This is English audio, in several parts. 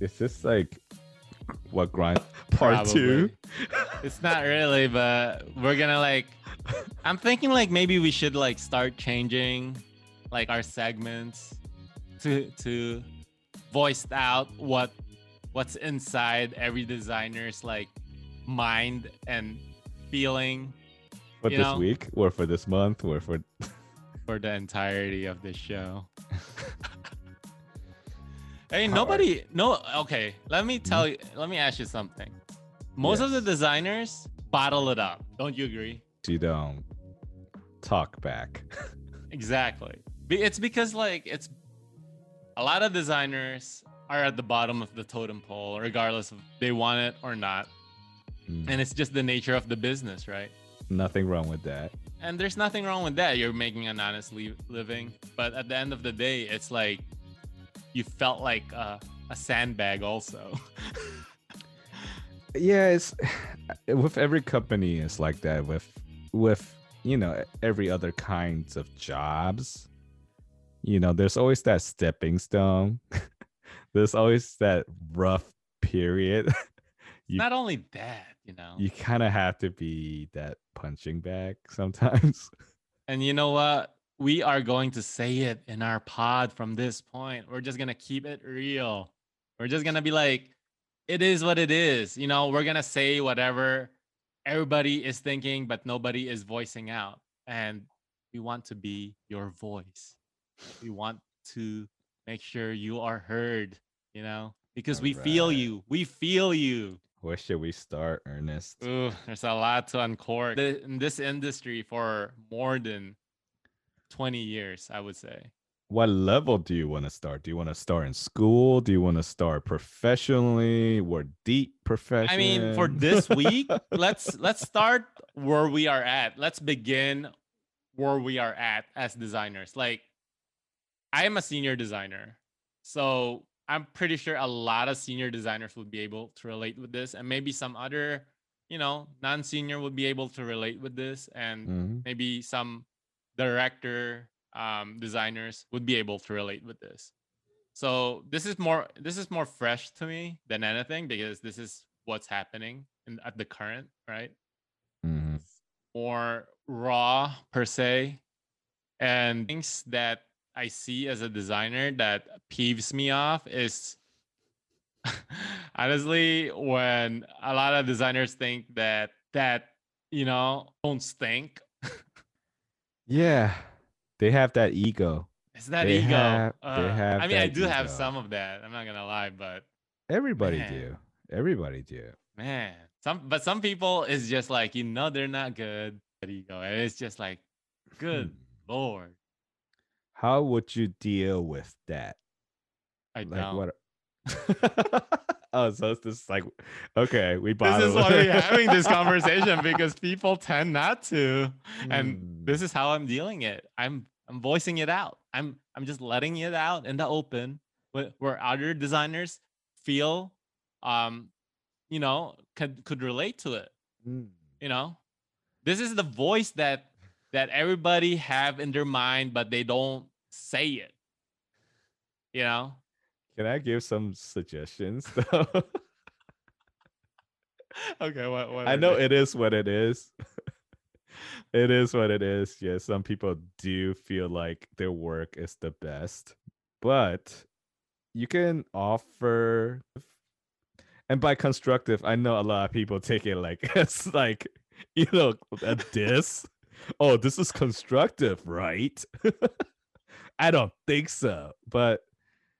is this like what grind part two? it's not really, but we're gonna like. I'm thinking like maybe we should like start changing like our segments to to voiced out what what's inside every designer's like mind and feeling For this know- week or for this month or for for the entirety of this show. hey, nobody no okay, let me tell you let me ask you something. Most of the designers bottle it up. Don't you agree? you don't talk back. Exactly. It's because like it's a lot of designers are at the bottom of the totem pole, regardless of they want it or not. Mm, And it's just the nature of the business, right? Nothing wrong with that. And there's nothing wrong with that. You're making an honest li- living. But at the end of the day, it's like you felt like a, a sandbag also. Yeah, it's with every company it's like that with with you know every other kinds of jobs. You know, there's always that stepping stone. there's always that rough period. you Not only that, you know. you kind of have to be that punching bag sometimes. And you know what? We are going to say it in our pod from this point. We're just going to keep it real. We're just going to be like, it is what it is. You know, we're going to say whatever everybody is thinking, but nobody is voicing out. And we want to be your voice. We want to make sure you are heard, you know, because we feel you. We feel you. Where should we start, Ernest? Ooh, there's a lot to uncork in this industry for more than 20 years, I would say. What level do you want to start? Do you want to start in school? Do you want to start professionally or deep profession? I mean, for this week, let's let's start where we are at. Let's begin where we are at as designers. Like I am a senior designer. So I'm pretty sure a lot of senior designers would be able to relate with this and maybe some other, you know, non-senior would be able to relate with this and Mhm. maybe some director um, designers would be able to relate with this so this is more this is more fresh to me than anything because this is what's happening in, at the current right Mhm. more raw per se and things that i see as a designer that peeves me off is honestly when a lot of designers think that that you know don't stink Yeah, they have that ego. It's that They ego. have- they Uh, have I mean, I do have some of that. I'm not gonna lie, but Everybody Man. do. Everybody do. man, some but some people is just like you know they're not good. That ego, and it's just like, good Hmm. lord, How would you deal with that? I Like don't. what? oh, so it's just like okay, we bought. This is why we're having this conversation because people tend not to, and Hmm. this is how I'm dealing it. I'm I'm voicing it out. I'm I'm just letting it out in the open, where, where other designers feel, um, you know, could could relate to it. Mm. you know this is the voice that that everybody have in their mind but they don't say it you know Can I give some suggestions though? okay what, what I know they? it is what it is. it is what it is. Yeah, some people do feel like their work is the best, but you can offer and by constructive, I know a lot of people take it like it's like, you know, a diss. Oh, this is constructive, right? I don't think so. But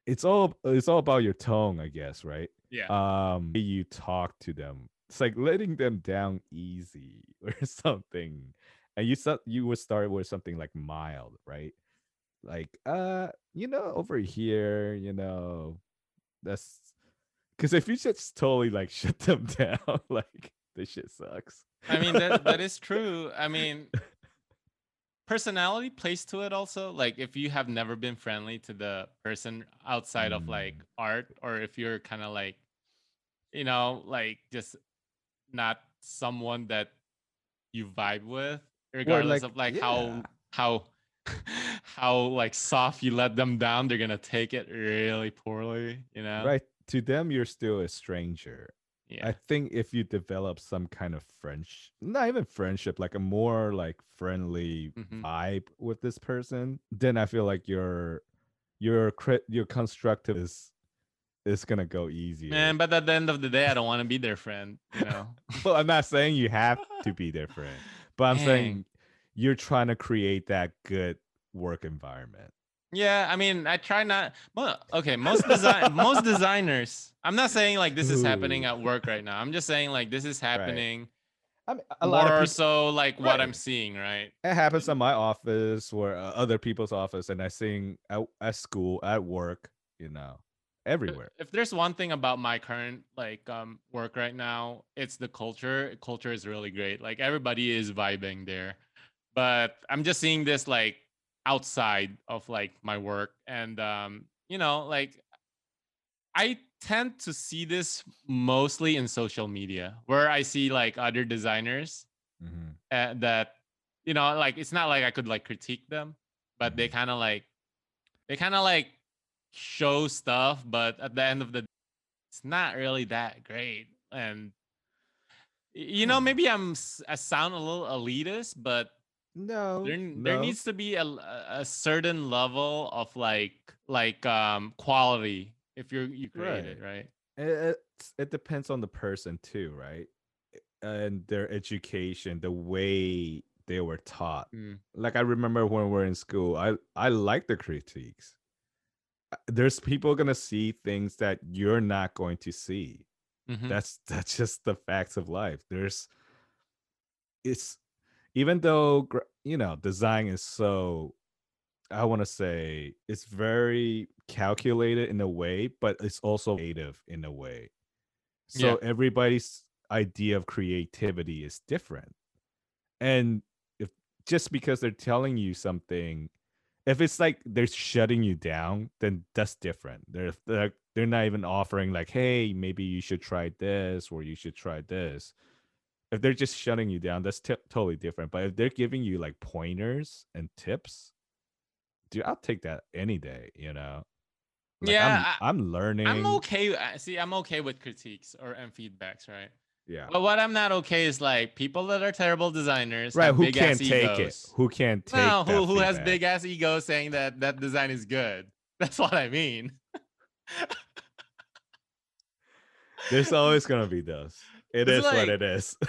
it's all it's all about your tone, I guess, right? yeah. Um you talk to them it's like letting them down easy or something. And you start you would start with something like mild right? Like uh you know over here you know that's because if you just totally like shut them down like this shit sucks. I mean that, that is true. I mean personality plays to it also like if you have never been friendly to the person outside of like Mm. art or if you're kind of like you know like just not someone that you vibe with regardless like, of like yeah. how how how like soft you let them down they're gonna take it really poorly you know right to them you're still a stranger. Yeah. I think if you develop some kind of French, not even friendship, like a more like friendly Mhm. vibe with this person, then I feel like your your crit your constructive is is gonna go easier. Man, but at the end of the day, I don't want to be their friend. You know. well, I'm not saying you have to be their friend, but I'm saying you're trying to create that good work environment. Yeah, I mean, I try not. Well, okay, most design, most designers. I'm not saying like this is happening at work right now. I'm just saying like this is happening I mean, a more lot of or people, so like what I'm seeing, right? it happens in my office or uh, other people's office, and I sing at, at school, at work, you know, everywhere. If there's one thing about my current like um work right now, it's the culture. Culture is really great. Like everybody is vibing there. But I'm just seeing this like outside of like my work and um you know, like I tend to see this mostly in social media where I see like other designers Mhm. uh, that you know like it's not like I could like critique them, but they Mhm. kind of like they kind of like show stuff, but at the end of the it's not really that great. And you know, Hmm. maybe I'm i sound a little elitist, but No, there n- there needs to be a, a certain level of like like um quality if you're you create it right it, it depends on the person too, right? And their education, the way they were taught. Mm. Like I remember when we were in school, I I like the critiques. Uh, There's people gonna see things that you're not going to see. Mhm. That's that's just the facts of life. There's it's even though you know design is so I want to say it's very calculated in a way, but it's also creative in a way. So Yeah. everybody's idea of creativity is different. And if just because they're telling you something, if it's like they're shutting you down, then that's different. They're they're, they're not even offering like, hey, maybe you should try this or you should try this. If they're just shutting you down, that's t- totally different. But if they're giving you like pointers and tips, dude, I'll take that any day. You know. Yeah, I'm, I'm learning. i'm okay see i'm okay with critiques or and feedbacks right Yeah. but what i'm not okay is like people that are terrible designers Right. Who can't take it? Who can't take no that who, who has big ass ego saying that that design is good that's what i mean There's always gonna be those. It It's is what it is.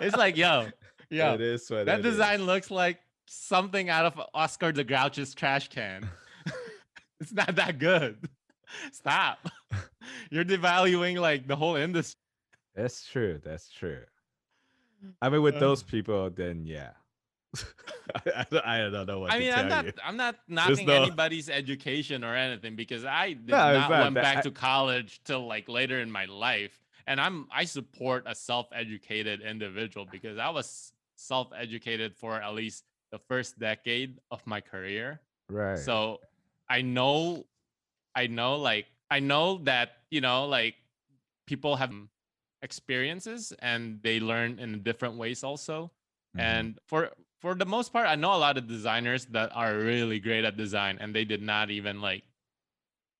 it's like yo yo it is what that it is. design looks like something out of Oscar the Grouch's trash can. it's not that good. Stop. You're devaluing like the whole industry. That's true. That's true. I mean, with those people, then yeah. I, don't- I don't know what I mean, I'm not you. I'm not knocking no- anybody's education or anything because I did No, not not went that- back I- to college till like later in my life. And I'm I support a self-educated individual because I was self-educated for at least the first decade of my career. Right. So I know, I know, like, I know that, you know, like people have experiences and they learn in different ways also. Mhm. And for, for the most part, I know a lot of designers that are really great at design and they did not even like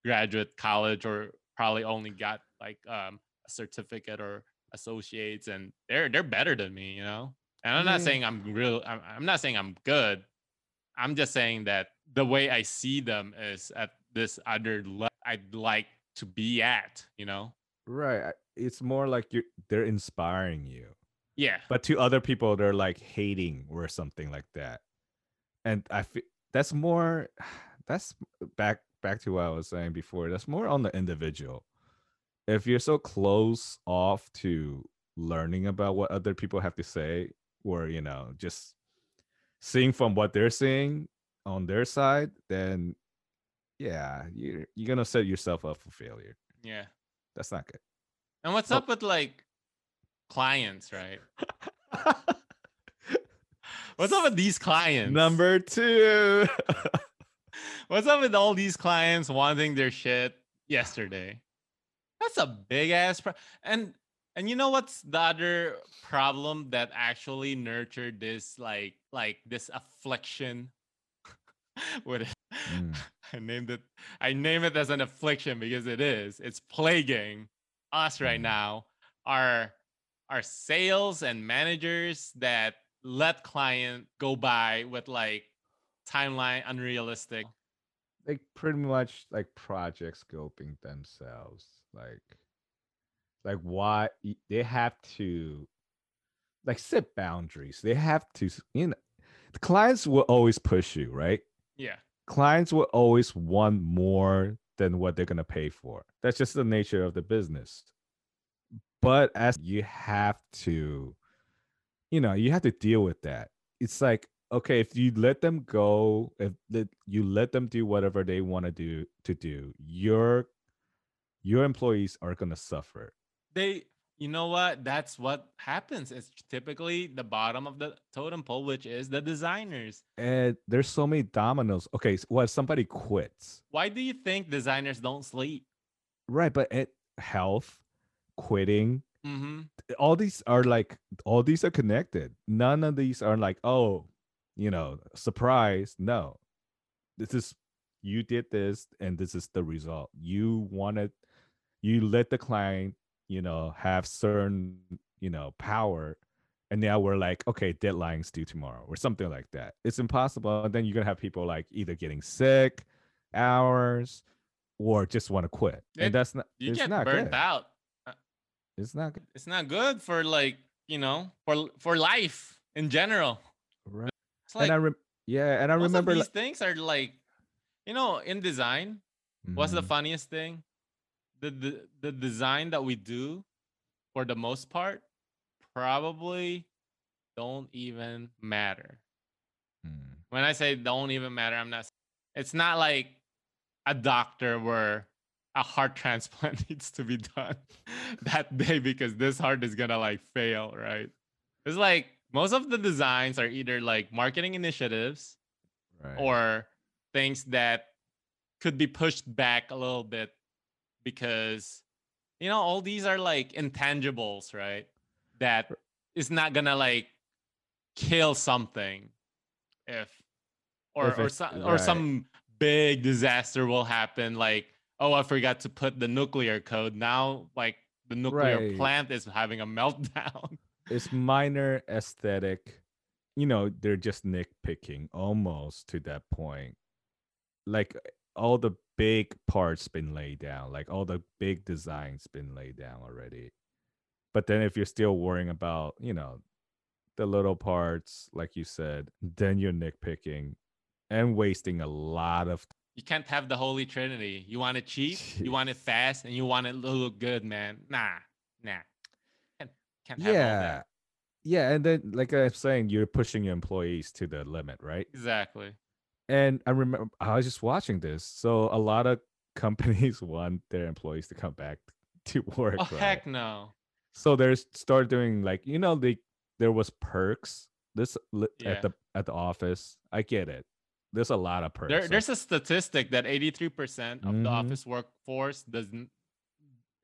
graduate college or probably only got like um, a certificate or associates and they're, they're better than me, you know? And I'm not Yeah. saying I'm real, I'm, I'm not saying I'm good. I'm just saying that the way I see them is at this other level I'd like to be at, you know? right. It's more like you they're inspiring you. Yeah. But to other people, they're like hating or something like that. And I feel that's more that's back back to what I was saying before. That's more on the individual. If you're so close off to learning about what other people have to say, or you know, just seeing from what they're seeing on their side, then yeah, you're you're gonna set yourself up for failure. Yeah. That's not good. And what's Oh. up with like clients, right? What's up with these clients? Number two. What's up with all these clients wanting their shit yesterday? That's a big ass pro- and and you know what's the other problem that actually nurtured this like like this affliction with? Mm. I named it I name it as an affliction because it is. It's plaguing us right Mhm. now. Our our sales and managers that let client go by with like timeline unrealistic. like pretty much like project scoping themselves like like why they have to like set boundaries. They have to you know the clients will always push you right? Yeah. clients will always want more than what they're going to pay for. That's just the nature of the business. But as you have to you know you have to deal with that. It's like okay if you let them go if you let them do whatever they want to do to do your your employees are going to suffer They you know what? That's what happens. It's typically the bottom of the totem pole, which is the designers. and there's so many dominoes okay so what if somebody quits Why do you think designers don't sleep? right but it, health quitting Mm-hmm. all these are like all these are connected none of these are like oh you know surprise no this is you did this and this is the result you wanted you let the client you know have certain you know power and now we're like okay deadlines due tomorrow or something like that it's impossible and then you're gonna have people like either getting sick hours or just want to quit It- and that's not You get not burnt good. out. Uh, it's not good It's not good for like, you know, for for life in general. right It's like and I rem- yeah, and I remember these like, things are like, you know, in design, what's the mm-hmm. funniest thing? The, the the design that we do, for the most part, probably don't even matter. Mm. When I say don't even matter, I'm not. It's not like a doctor where a heart transplant needs to be done that day because this heart is gonna like fail, right? It's like most of the designs are either like marketing initiatives right. or things that could be pushed back a little bit because you know all these are like intangibles right that is not gonna like kill something if or If or, it's- so, or some big disaster will happen like oh i forgot to put the nuclear code now like the nuclear Right. plant is having a meltdown it's minor aesthetic. You know, they're just nitpicking almost to that point. Like all the big parts been laid down, like all the big designs been laid down already. But then if you're still worrying about, you know, the little parts, like you said, then you're nitpicking and wasting a lot of you can't have the holy trinity. You want it cheap you want it fast and you want it to look good man. Nah nah. Can't, can't have all yeah. That yeah and then like i'm saying you're pushing your employees to the limit right? Exactly and i remember i was just watching this so a lot of companies want their employees to come back to work oh right? heck no so there's start doing like you know they there was perks this Yeah. at the at the office i get it there's a lot of perks there, there's a statistic that 83% of the Mhm. office workforce doesn't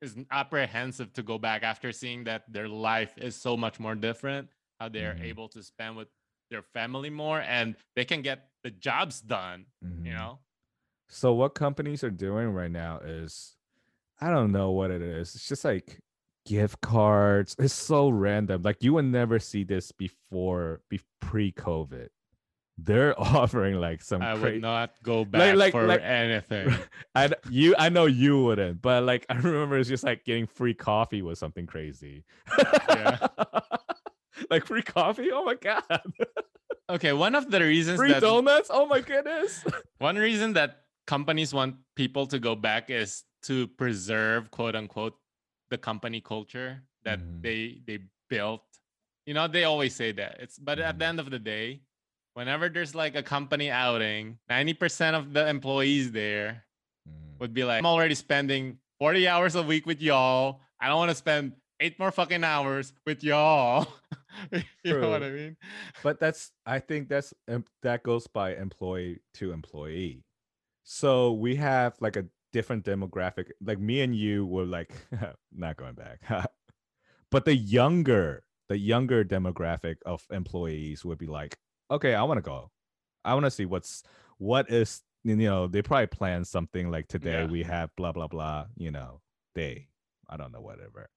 is apprehensive to go back after seeing that their life is so much more different how they are Mhm. able to spend with their family more and they can get the jobs done you Mhm. know So what companies are doing right now is I don't know what it is. It's just like gift cards. It's so random. Like you would never see this before be pre-COVID. They're offering like some i cra- would not go back like- for like- anything I you I know you wouldn't, but like I remember it's just like getting free coffee was something crazy. Yeah. like free coffee? Oh my god. okay one of the reasons free that donuts? Oh my goodness. One reason that companies want people to go back is to preserve quote unquote the company culture that Mhm. they they built. You know, they always say that. It's but at the Mhm. end of the day, whenever there's like a company outing, 90% of the employees there Mm. would be like, I'm already spending 40 hours a week with y'all. I don't want to spend eight more fucking hours with y'all. you know what I mean? but that's i think that's that goes by employee to employee so we have like a different demographic like me and you were like not going back but the younger the younger demographic of employees would be like okay i want to go i want to see what's what is you know, they probably plan something like today Yeah. we have blah blah blah, you know, day. I don't know, whatever.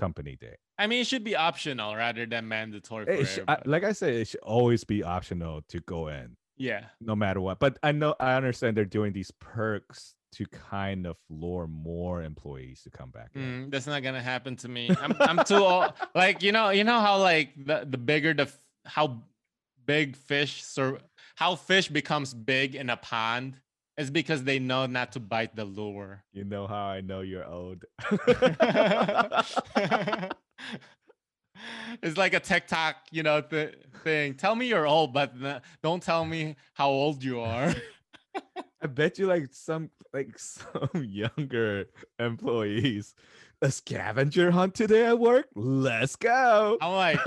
Company day. I mean, it should be optional rather than mandatory for It sh- I- like I said, it should always be optional to go in, yeah. no matter what. But I know I understand they're doing these perks to kind of lure more employees to come back. Mm, that's not gonna happen to me. I'm I'm too old. Like you know, you know how like the the bigger the how big fish sur- how fish becomes big in a pond is because they know not to bite the lure. You know how I know you're old. it's like a TikTok, you know, th- thing. Tell me you're old, but n- don't tell me how old you are. I bet you like some like some younger employees. A scavenger hunt today at work? Let's go. I'm like,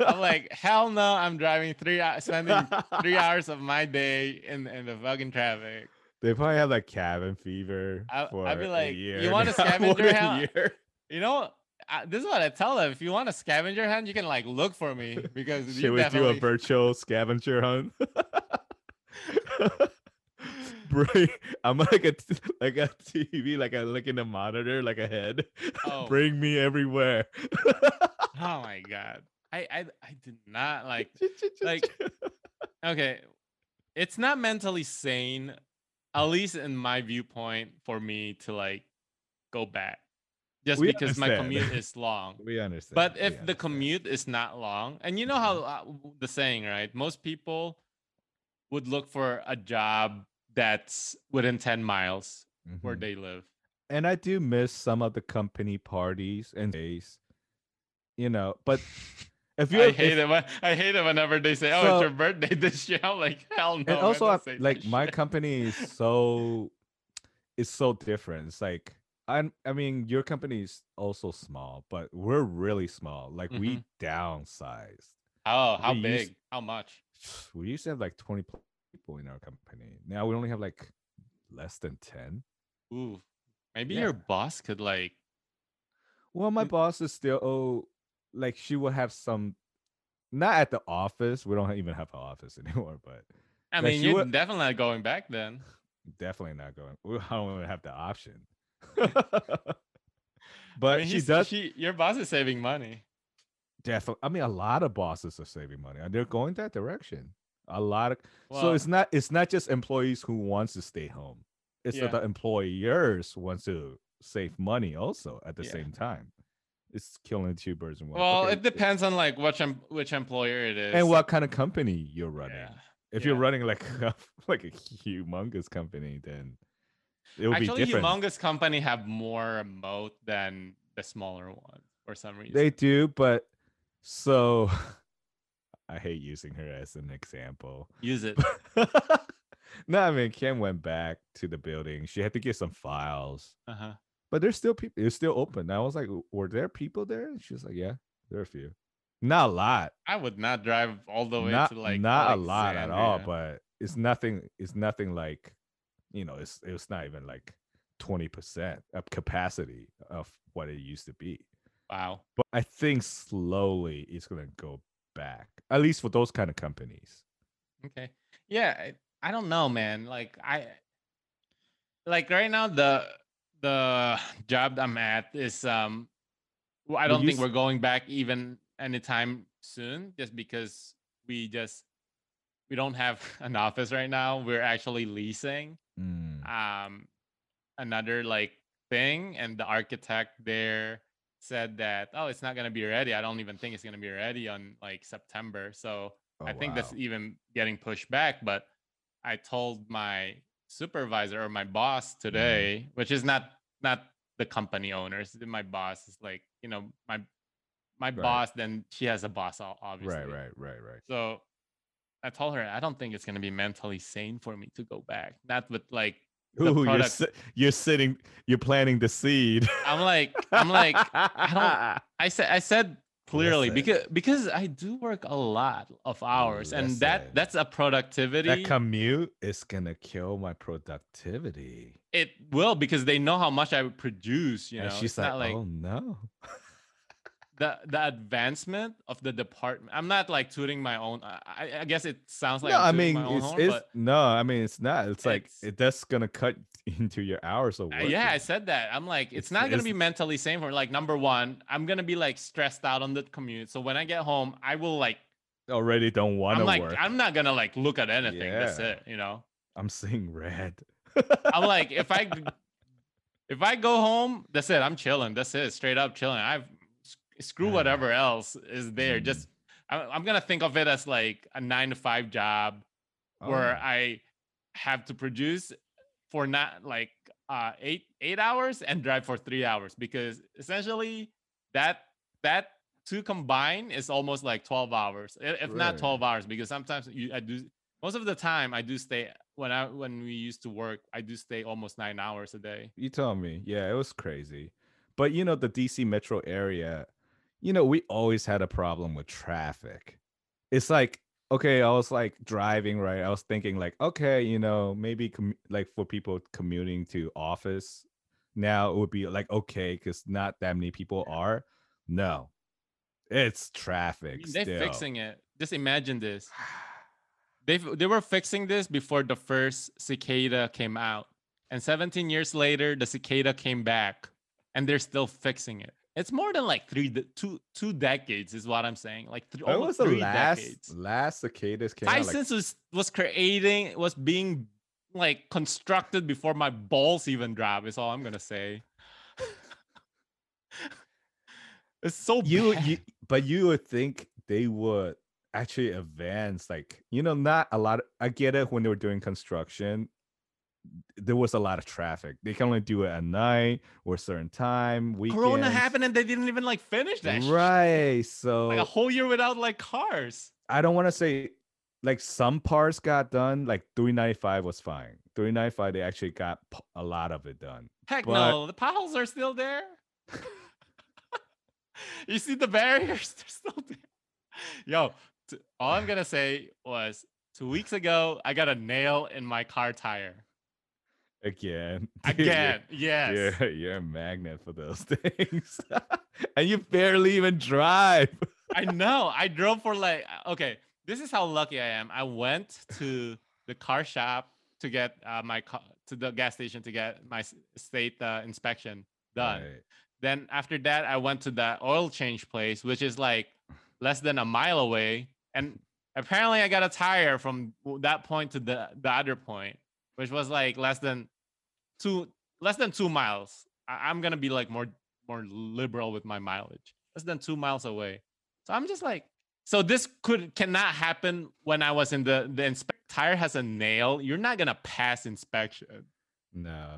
I'm like, hell no! I'm driving three hours, spending three hours of my day in in the fucking traffic. They probably have like cabin fever I- I'd be like. "You want a scavenger hunt?" You know, I, this is what I tell them. If you want a scavenger hunt, you can like look for me because Should you we do a virtual scavenger hunt? Bring, I'm like a like a TV, like a like in a monitor, like a head. Oh. Bring me everywhere. oh my god, I I I did not like. like- Okay, it's not mentally sane, at least in my viewpoint, for me to like go back, just We because my commute is long. we understand. But if the commute is not long, and you know how uh, the saying, right? Most people would look for a job that's within 10 miles where Mhm. they live. and I do miss some of the company parties and days, you know. But if you I hate it. When, I hate it whenever they say, "Oh, So- it's your birthday this year." I'm like, "Hell no!" and also I- like my shit." company is so it's so different it's like i i mean your company is also small but we're really small like we mm-hmm. downsized Oh, how we used- big? How much? we used to have like 20 people in our company now we only have like less than 10 Ooh, maybe Yeah. your boss could like. well my boss is still oh like she will have some not at the office we don't even have an office anymore but I mean, she you're would- definitely not going back then. definitely not going we don't even have the option I but mean, she does She, your boss is saving money. Definitely. I mean, a lot of bosses are saving money, and they're going that direction. A lot of so it's not it's not just employees who wants to stay home. It's that the employers wants to save money also at the Yeah. same time. It's killing two birds in one. Well, Okay, it depends on like which em- which employer it is. And what kind of company you're running? Yeah. If you're running like a, like a humongous company, then it will Actually, be different. Actually, humongous company have more moat than the smaller one for some reason. They do, but so I hate using her as an example. use it. no, I mean Kim went back to the building. She had to get some files, Uh-huh. But there's still people. It's still open. I was like, "Were there people there?" And she was like, "Yeah, there are a few. Not a lot. I would not drive all the way Not to like not a lot at all. But it's nothing. It's nothing like, you know, it's it's not even like twenty percent of capacity of what it used to be. wow. But I think slowly it's gonna go back. At least for those kind of companies. Okay. Yeah, I, I don't know, man. Like I like right now the the job I'm at is um well, I don't think we're going back even anytime soon just because we just we don't have an office right now. We're actually leasing Mm. um another like thing and the architect there said that oh it's not going to be ready. I don't even think it's going to be ready on like September. So Oh, I think that's even getting pushed back. But I told my supervisor or my boss Mm-hmm. today, which is not not the company owners. My boss is like, you know, my my Right. boss. Then she has a boss, obviously. Right, right, right, right. So I told her I don't think it's gonna be mentally sane for me to go back. Not with like Ooh, you're, si- you're sitting, you're planting the seed. I'm like I'm like I I said I said clearly Listen. because because I do work a lot of hours and that that's a productivity. that commute is gonna kill my productivity. it will because they know how much I produce. You know, she's like, like oh no. the the advancement of the department. I'm not like tooting my own. I, I guess it sounds like no, I mean, it's, horn, it's no, I mean, it's not. It's like it, that's gonna cut into your hours of Uh, work. yeah, I said that. I'm like, it's, It's- not gonna be mentally same for like number one. I'm gonna be like stressed out on the commute. So when I get home, I will like, already don't want to I'm like, work. I'm not gonna like look at anything. That's it. You know. I'm seeing red. I'm like, if I if I go home, that's it. I'm chilling. That's it. Straight up chilling. I've screw whatever else is there. Mm. Just I'm, I'm gonna think of it as like a nine to five job where Oh, I have to produce for not like uh eight eight hours and drive for three hours because essentially that that two combined is almost like 12 hours if not 12 hours because sometimes you I do most of the time I do stay when I when we used to work I do stay almost nine hours a day you told me. Yeah, it was crazy. But you know, the DC metro area, you know, we always had a problem with traffic. It's like, okay, I was like driving, right? I was thinking like, okay, you know, maybe commu- like for people commuting to office now it would be like okay because not that many people are. No, it's I traffic. mean, they're still. fixing it just imagine this they they were fixing this before the first cicada came out and 17 years later the cicada came back and they're still fixing it it's more than like three two two decades is what i'm saying like th- When almost was the three last decades last cicadas came out? Like, was was creating was being like constructed before my balls even drop is all i'm gonna say it's so you, you but you would think they would actually advance like you know not a lot i get it when they were doing construction there was a lot of traffic they can only do it at night or a certain time weekends. corona happened and they didn't even like finish that shit. right so like a whole year without like cars. i don't want to say like some parts got done like 395 was fine 395 they actually got a lot of it done Heck But- no, the potholes are still there. you see the barriers, they're still there. Yo, all I'm gonna say was two weeks ago, I got a nail in my car tire. Again Dude, Again, yes. You're, you're a magnet for those things. and you barely even drive. I know. I drove for like uh, okay. This is how lucky I am. I went to the car shop to get uh, my car to the gas station to get my state uh, inspection done. Right. Then after that, I went to the oil change place, which is like less than a mile away. And apparently, I got a tire from that point to the the other point, which was like less than two less than two miles. I, I'm gonna be like more more liberal with my mileage. Less than two miles away. So I'm just like, so this could cannot happen when I was in the the inspect tire has a nail. You're not gonna pass inspection. No,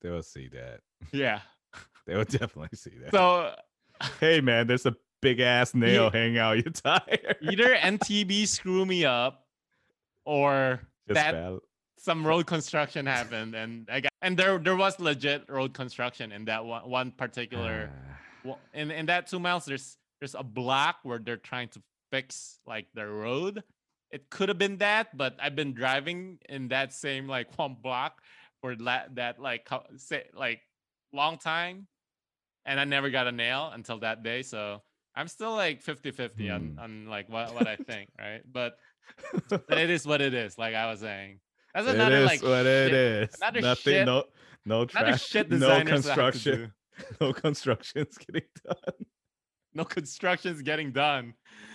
they will see that. Yeah. They will definitely see that. So hey, man, there's a big ass nail hanging out your tire. either NTB screw me up or Just that bad. Some road construction happened and I got and there there was legit road construction in that one one particular Ah, in in that two miles there's there's a block where they're trying to fix like the road. It could have been that but i've been driving in that same like one block for la- that like say like long time and i never got a nail until that day so i'm still like 50 50 on Hmm. on like what, what i think right? But it is what it is like i was saying that's another is like what it shit- is. another Nothing. shit- no. No trash. shit No designers have to construction. No construction's getting done. no construction's getting done.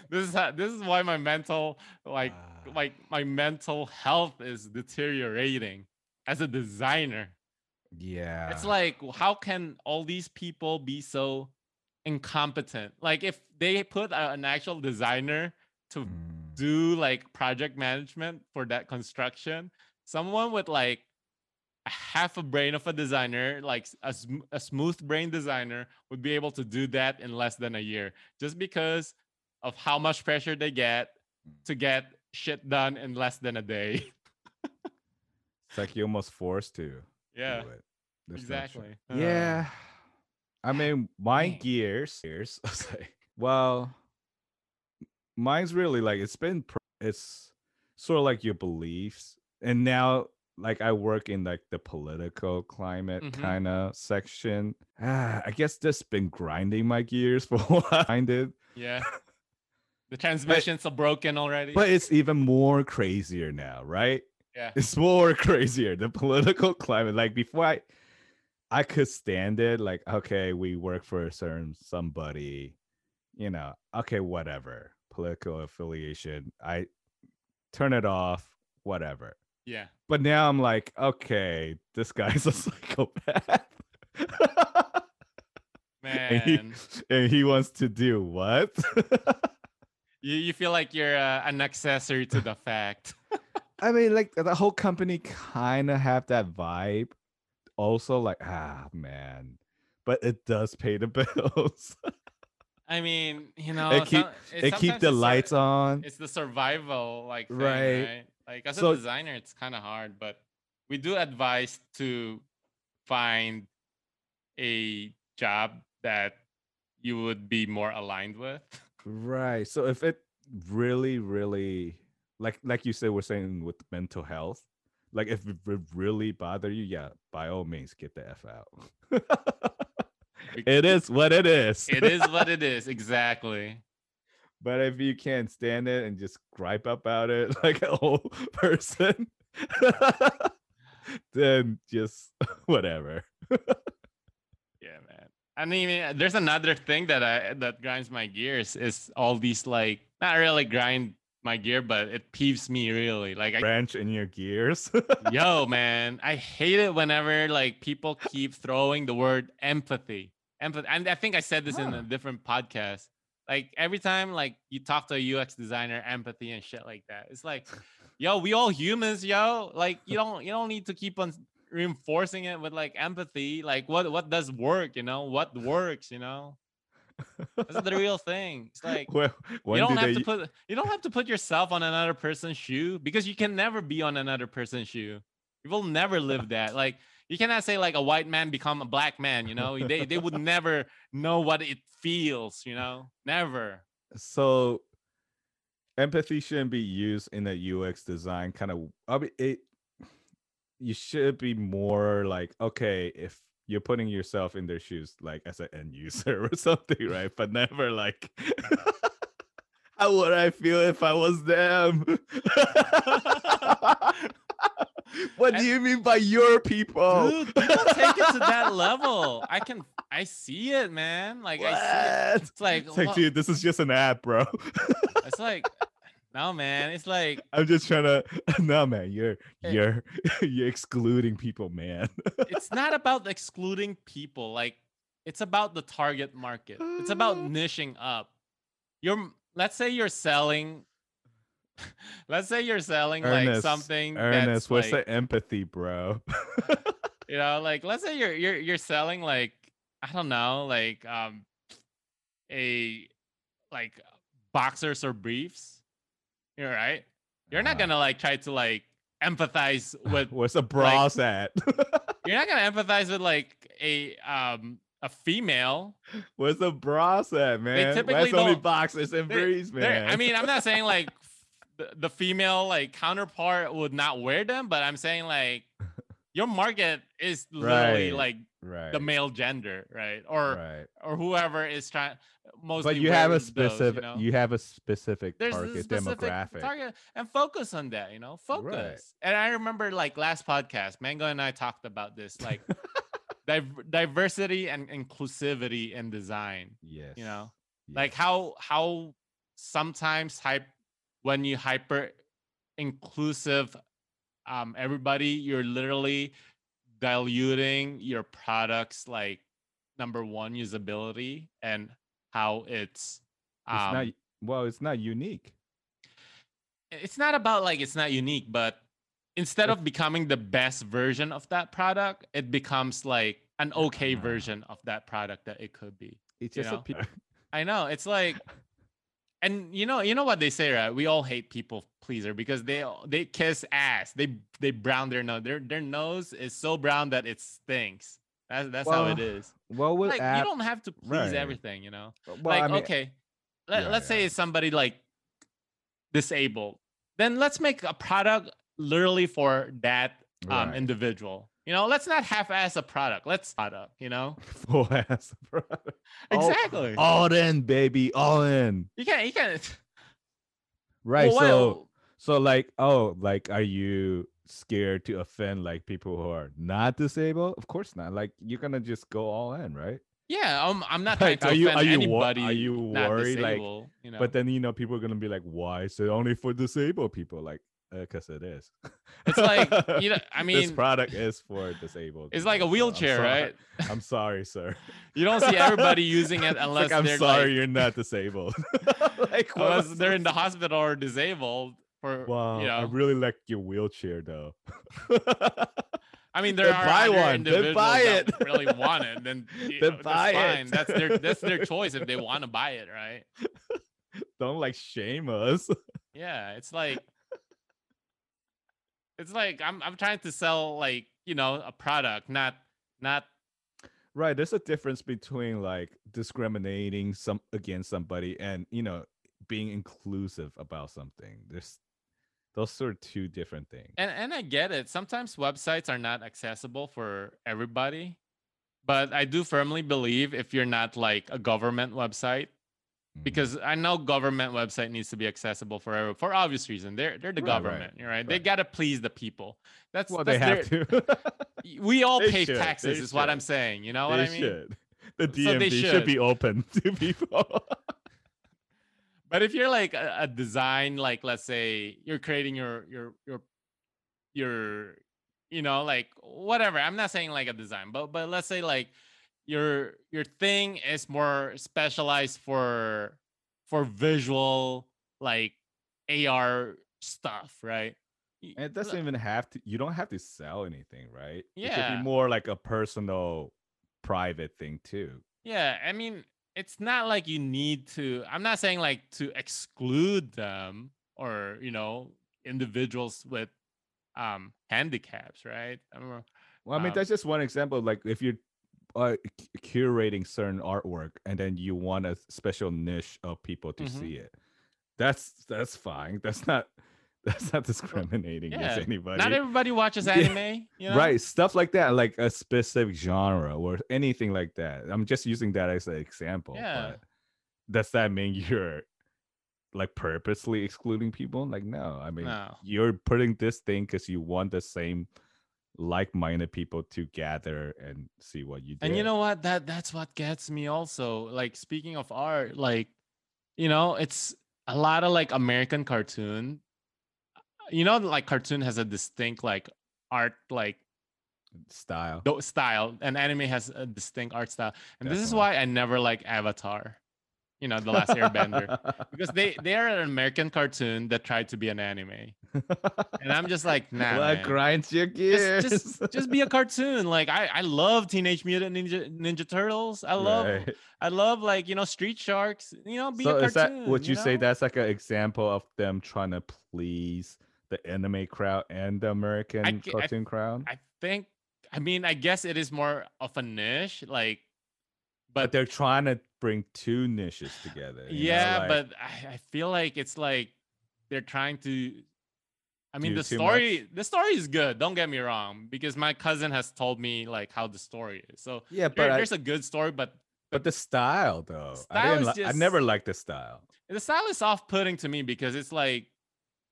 This is how, this is why my mental like Ah. like my mental health is deteriorating as a designer. Yeah. It's like how can all these people be so incompetent? Like if they put a- an actual designer to Mm. do like project management for that construction, someone with like a half a brain of a designer, like s- a, sm- a smooth brain designer, would be able to do that in less than a year just because of how much pressure they get to get shit done in less than a day. It's like you're almost forced to. yeah, do it. There's no choice. exactly. Uh, Yeah. I mean, my Dang. gears. Gears. Like, well, mine's really like it's been. pr- It's sort of like your beliefs, and now like I work in like the political climate Mhm. kind of section. Ah, I guess this been grinding my gears for a while. Grinded, Yeah. The transmissions are broken already. but it's even more crazier now, right? yeah. It's more crazier. The political climate. Like before I I could stand it. Like, okay, we work for a certain somebody, you know, okay, whatever. Political affiliation. I turn it off, whatever. Yeah. But now I'm like, okay, this guy's a psychopath. and, he, Man. and he wants to do what? You, you feel like you're uh, an accessory to the fact. I mean, like the whole company kind of have that vibe. Also, like, ah, man, but it does pay the bills. I mean, you know, it keep some- it keep the sur- lights on. It's the survival like thing, Right. right? Like as So- a designer, it's kind of hard, but we do advise to find a job that you would be more aligned with. Right. So if it really, really like like you said, we're saying with mental health, like if it really bother you, yeah, by all means get the F out. it is what it is. it is what it is, exactly. But if you can't stand it and just gripe about it like an old person, then just whatever. Yeah, man. I mean, uh, there's another thing that I that grinds my gears is all these like not really grind my gear, but it peeves me really. Like I Wrench in your gears. yo man i hate it whenever like people keep throwing the word empathy empathy and i think i said this in a different podcast like every time like you talk to a ux designer empathy and shit like that it's like yo we all humans yo like you don't you don't need to keep on reinforcing it with like empathy like what what does work you know what works you know that's the real thing it's like well, you don't have they to put you don't have to put yourself on another person's shoe because you can never be on another person's shoe. You will never live that. Like you cannot say like a white man become a black man, you know? They they would never know what it feels, you know? Never. so empathy shouldn't be used in a UX design kind of I mean it you should be more like okay if you're putting yourself in their shoes like as an end user or something right but never like how would I feel if I was them what do you mean by your people Dude, people take it to that level. I can I see it, man. Like I see it. It's like, It's like, dude, this is just an app, bro. it's like no man. It's like I'm just trying to. No, man, you're Eh. you're you're excluding people, man. it's not about excluding people like it's about the target market it's about niching up you're let's say you're selling let's say you're selling like something Ernest, that's what's like, the empathy, bro? you know like let's say you're you're you're selling like i don't know like um a like boxers or briefs you're right you're not Uh-huh. gonna like try to like empathize with What's the bras at? you're not gonna empathize with like a um a female What's the bras at, man? Why typically it's only boxers and They're- man. I mean, I'm not saying like the, the female like counterpart would not wear them, but I'm saying like your market is literally Right, like right, the male gender, right? Or right. or whoever is trying most. But you have a wears those, specific, you, you, have a specific There's a target specific demographic. target and focus on that, you know, focus. And I remember like last podcast, Mango and I talked about this, like div- diversity and inclusivity in design. Yes, you know, like how how sometimes hype when you hyper inclusive um everybody you're literally diluting your products like number one usability and how it's um it's not. Well, it's not unique. it's not about like it's not unique but instead of becoming the best version of that product it becomes like an okay version of that product that it could be It's just a know? pe- I know. It's like, and you know, you know what they say, right? We all hate people pleaser because they they kiss ass. They they brown their nose. Their their nose is so brown that it stinks. That's that's how it is Well, with Like app, you don't have to please right. everything, you know. well, like I mean, okay, let, yeah, let's say yeah. it's somebody like disabled. Then let's make a product literally for that um Right. individual. You know, let's not half-ass a product. Let's product. You know, Full ass product. Exactly. All in, baby. All in. you can't. You can't. Right. Well, so well, so like oh like are you scared to offend like people who are not disabled? Of course not. Like you're gonna just go all in, right? yeah, I'm. I'm not Like, trying are to you- offend are you anybody. are you not worried, like- you know, But then you know people are gonna be like, why is it only for disabled people? Like, Uh, because it is. It's like, you know, I mean, this product is for disabled. it's like a people, so I'm wheelchair, right? I'm sorry, sir. You don't see everybody using it unless like, I'm they're sorry, like, you're not disabled. like, unless they're in the hospital or disabled. For Wow, you know, I really like your wheelchair though. I mean, there Then are buy one, then individuals buy that it. really want it. Then, Then know, that's buy it. fine. That's their that's their choice if they want to buy it, right? Don't like shame us. Yeah, it's like it's like I'm I'm trying to sell like you know a product, not not Right. There's a difference between like discriminating some against somebody and you know being inclusive about something. There's those are two different things. and and I get it. Sometimes websites are not accessible for everybody, but I do firmly believe if you're not like a government website. Mm-hmm. because I know government website needs to be accessible for for obvious reason. They're they're the Right, right, government, right? They gotta please the people. That's well, they have their- to. We all They pay should, taxes, they is what I'm saying. You know what they I mean? should. The So they DMV should. should. be open to people. But if you're like a, a design, like let's say you're creating your your your your you know like whatever. I'm not saying like a design, but but let's say like your your thing is more specialized for for visual like AR stuff, right? And it doesn't even have to. You don't have to sell anything, right? Yeah, It could be more like a personal, private thing too. Yeah, I mean, it's not like you need to. I'm not saying like to exclude them or you know individuals with um handicaps, right? I don't know. Well, I mean, Um, that's just one example. Like if you're uh, curating certain artwork and then you want a special niche of people to Mhm. see it, that's that's fine. That's not that's not discriminating yeah, against anybody. Not everybody watches Yeah, anime, you know? Right, stuff like that, like a specific genre or anything like that. I'm just using that as an example. Yeah. But does that mean you're like purposely excluding people? Like, no. I mean, No. you're putting this thing because you want the same like-minded people to gather and see what you do. And you know what? That that's what gets me also. Like speaking of art, like you know, it's a lot of like American cartoon. You know, like cartoon has a distinct like art like style. style and anime has a distinct art style and this is why i never like avatar you know the last airbender because they they are an american cartoon that tried to be an anime and i'm just like nah what man. grinds your gears? just, just just be a cartoon like i i love teenage mutant ninja ninja turtles i love Right. i love like you know street sharks you know be so a is that cartoon would you, say know? that's like an example of them trying to please the anime crowd and the American I- cartoon crowd? i think i mean i guess it is more of a niche like but, they're trying to bring two niches together. you know, yeah like- but I, I feel like it's like they're trying to i mean the story much? the story is good don't get me wrong because my cousin has told me like how the story is so yeah, there- but I- there's a good story but but the style though, I didn't. Li- I never just- liked the style. the style is off-putting to me because it's like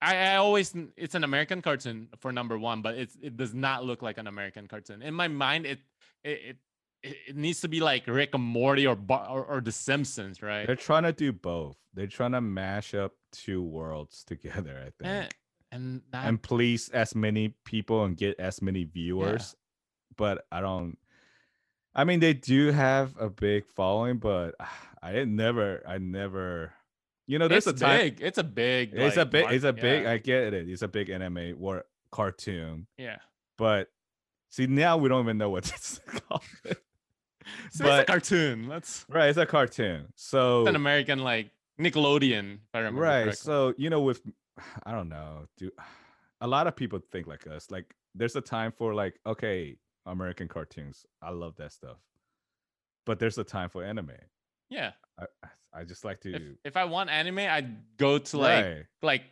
I, I always it's an American cartoon for number one, but it's it does not look like an American cartoon. In my mind, it it it, it needs to be like Rick and Morty or or, or The Simpsons, right? They're trying to do both. They're trying to mash up two worlds together. I think. Eh, and that, and please as many people and get as many viewers. But I don't. I mean, they do have a big following, but I didn't never. I never. You know, there's it's a time. big. It's a big. It's a big. It's a big. Yeah. I get it. It's a big anime or cartoon, yeah. but see now we don't even know what it's called. So but it's a cartoon. That's right, it's a cartoon. So it's an American like Nickelodeon. If I remember right correctly. so you know with i don't know do a lot of people think like us like there's a time for like okay american cartoons i love that stuff but there's a time for anime yeah. i, I- just like to If, if I want anime, I'd go to like right like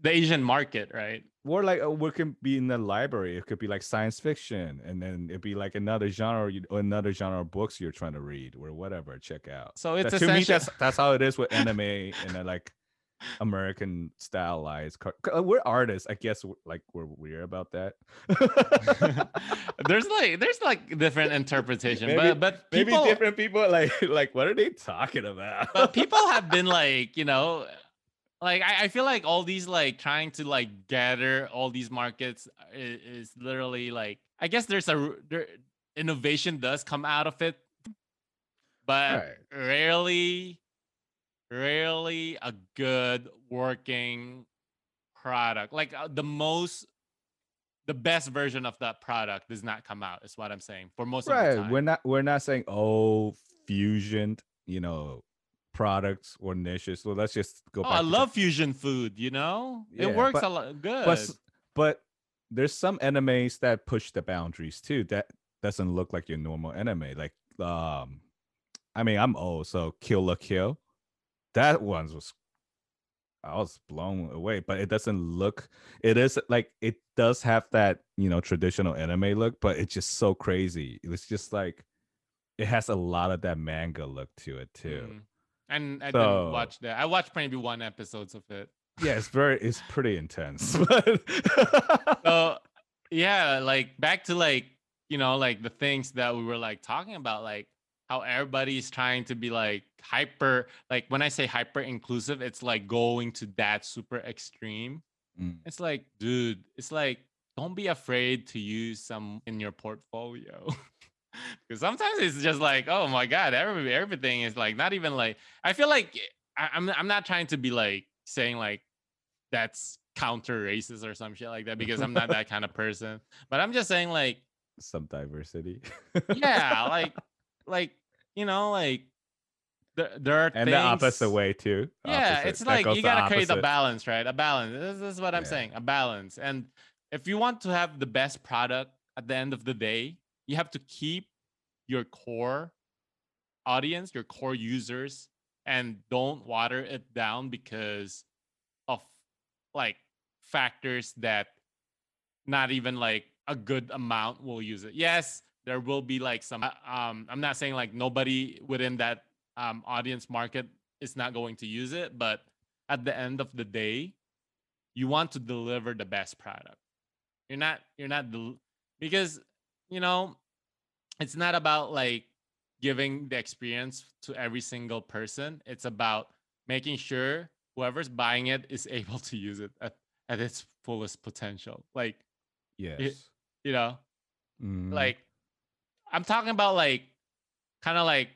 the Asian market, right? Or like uh, what can be in the library. It could be like science fiction, and then it'd be like another genre, or another genre of books you're trying to read or whatever. Check out. So it's That- to me, that's that's how it is with anime and then like American stylized. car- uh, We're artists, I guess. Like we're weird about that. there's like there's like different interpretation, Maybe- but but Maybe different people like like what are they talking about? but people have been like you know like I, I feel like all these like trying to like gather all these markets is, is literally like i guess there's a there, innovation does come out of it but Right. rarely rarely a good working product like uh, the most the best version of that product does not come out is what i'm saying for most of the right. We're not we're not saying oh fusion, you know, products or niches. So let's just go Oh, back. I love fusion food. You know, Yeah, it works but- a lot good. but but there's some animes that push the boundaries too that doesn't look like your normal anime like um i mean i'm old so kill la kill that one was i was blown away but it doesn't look it is like it does have that you know traditional anime look but it's just so crazy it's just like it has a lot of that manga look to it too Mm. And I So- didn't watch that. I watched maybe one episodes of it. yeah it's very it's pretty intense So yeah, like back to like you know like the things that we were like talking about, like how everybody's trying to be like hyper. Like when I say hyper inclusive, it's like going to that super extreme. Mm. It's like, dude, it's like don't be afraid to use some in your portfolio. Because sometimes it's just like, oh my god, every, everything is like not even like. I feel like eh, I, I'm I'm not trying to be like saying like that's counter racist or some shit like that because I'm not that kind of person. But I'm just saying like, some diversity yeah, like like you know like there there are and the opposite way too. yeah, Opposite. it's like you gotta create a balance, right? A balance. This, this is what I'm Yeah. saying. A balance. And if you want to have the best product at the end of the day, you have to keep your core audience, your core users, and don't water it down because of like factors that not even like a good amount will use it. Yes, there will be like some uh, um I'm not saying like nobody within that um audience market is not going to use it, but at the end of the day, you want to deliver the best product. You're not you're not del- because you know it's not about like giving the experience to every single person. It's about making sure whoever's buying it is able to use it at, at its fullest potential. Like, Yes. you know, Mhm. like I'm talking about like kind of like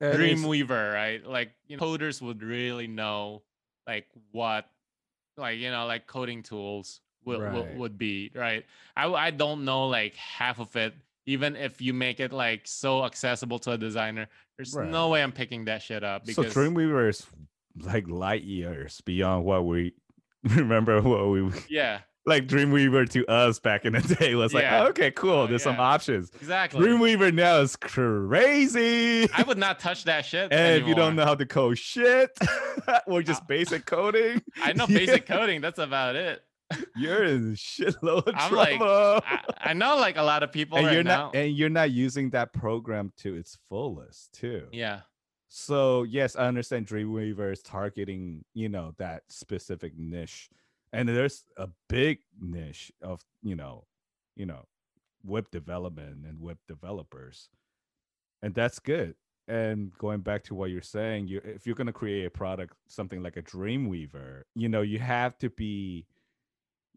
Dreamweaver, right? Like you know, coders would really know like what like you know like coding tools would Right. would, would be, right? I, I don't know like half of it. Even if you make it like so accessible to a designer, there's no way I'm picking that shit up so because Dreamweaver is like light years beyond what we remember. What we yeah, like Dreamweaver to us back in the day was like, Yeah. oh, okay, cool. Oh, There's some options. exactly. Dreamweaver now is crazy. I would not touch that shit. and if you don't know how to code shit or just basic coding, I know yeah, basic coding. That's about it. You're in shitload of I'm like, trouble. I, I know like a lot of people and right you're now. not and you're not using that program to its fullest too. yeah. So yes, I understand Dreamweaver is targeting, you know, that specific niche. And there's a big niche of, you know, you know, web development and web developers. And that's good. And going back to what you're saying, you if you're gonna create a product, something like a Dreamweaver, you know, you have to be,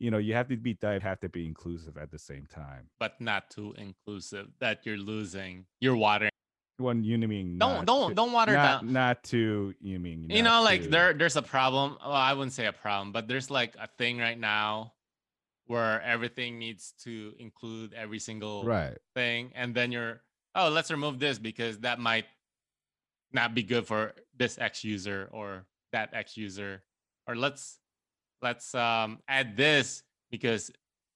you know, you have to be that have to be inclusive at the same time. but not too inclusive that you're losing you're watering When you mean don't don't to- don't water not, down. not to you mean you know like to- there there's a problem well i wouldn't say a problem but there's like a thing right now where everything needs to include every single right. thing and then you're oh let's remove this because that might not be good for this x user or that x user or let's let's um add this because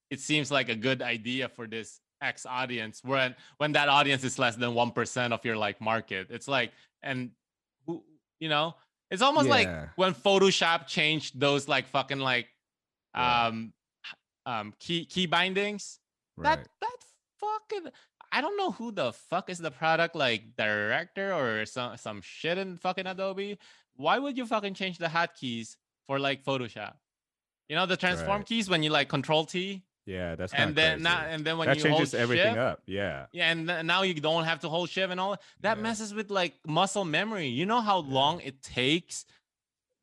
it seems like a good idea for this x audience when when that audience is less than 1% of your like market it's like and who you know it's almost like when photoshop changed those like fucking like Yeah. um um key key bindings. Right. That that fucking I don't know who the fuck is the product like director or some some shit in fucking Adobe. Why would you fucking change the hotkeys for like Photoshop? You know the transform Right. keys when you like Control T yeah, that's and then now and then when that you changes hold everything shift, up. Yeah. yeah, and th- now you don't have to hold shift and all that. That Yeah. messes with like muscle memory. You know how Yeah. long it takes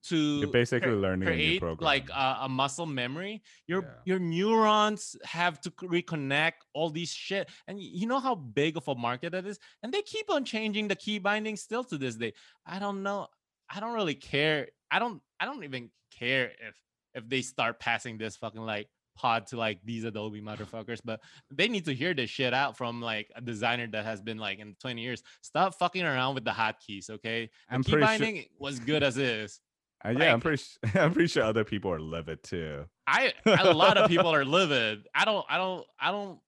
to You're basically cre- learning a new create program. like a, a muscle memory. Your Yeah. your neurons have to reconnect all these shit, and you know how big of a market that is. And they keep on changing the key bindings still to this day. I don't know. I don't really care. I don't. I don't even care if if they start passing this fucking like pod to like these Adobe motherfuckers, but they need to hear this shit out from like a designer that has been like in 20 years. Stop fucking around with the hotkeys, okay? The I'm key pretty sure- was good as is. Uh, yeah, I'm like- pretty. s- I'm pretty sure other people are livid too. I a lot of people are livid. I don't I don't I don't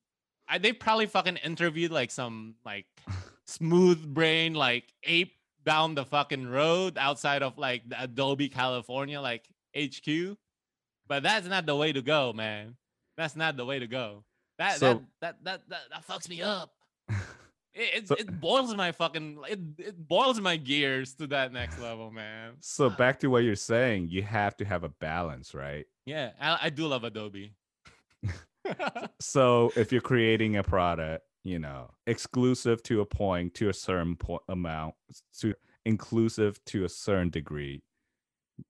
I they probably fucking interviewed like some like smooth brain like ape down the fucking road outside of like the Adobe California like HQ. But that's not the way to go, man. That's not the way to go. That So- that, that that that that fucks me up. It, it, So- it boils my fucking it, it boils my gears to that next level, man. So back to what you're saying, you have to have a balance, right? Yeah, I, I do love Adobe. So if you're creating a product, you know, exclusive to a point, to a certain point amount, to inclusive to a certain degree,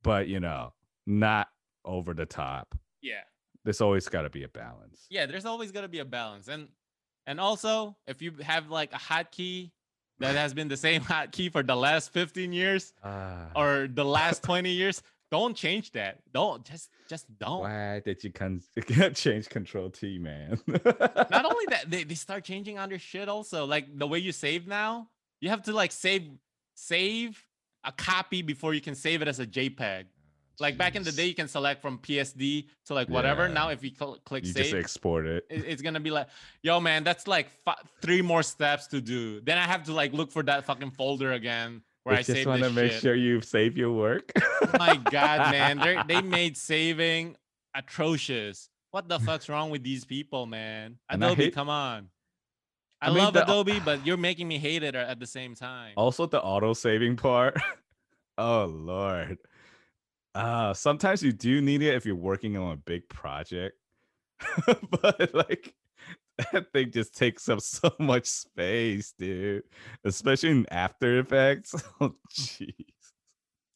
but you know, not over the top. yeah. There's always got to be a balance. yeah there's always going to be a balance and and also if you have like a hotkey that has been the same hotkey for the last 15 years Ah, or the last 20 years don't change that don't just just don't why did you con- change Control T, man? not only that they, they start changing on their shit also like the way you save now you have to like save save a copy before you can save it as a jpeg like back in the day you can select from psd to like whatever Yeah. now if you cl- click you save just export it. it- it's gonna be like, yo, man, that's like fi- three more steps to do. Then I have to like look for that fucking folder again where They I just want to make shit. sure you save your work. My God, man, they they made saving atrocious. What the fuck's wrong with these people, man? And Adobe, hate- come on. I, I mean, love the- Adobe, but you're making me hate it at the same time. also the auto saving part oh lord uh sometimes you do need it if you're working on a big project but like that thing just takes up so much space dude especially in after effects oh jeez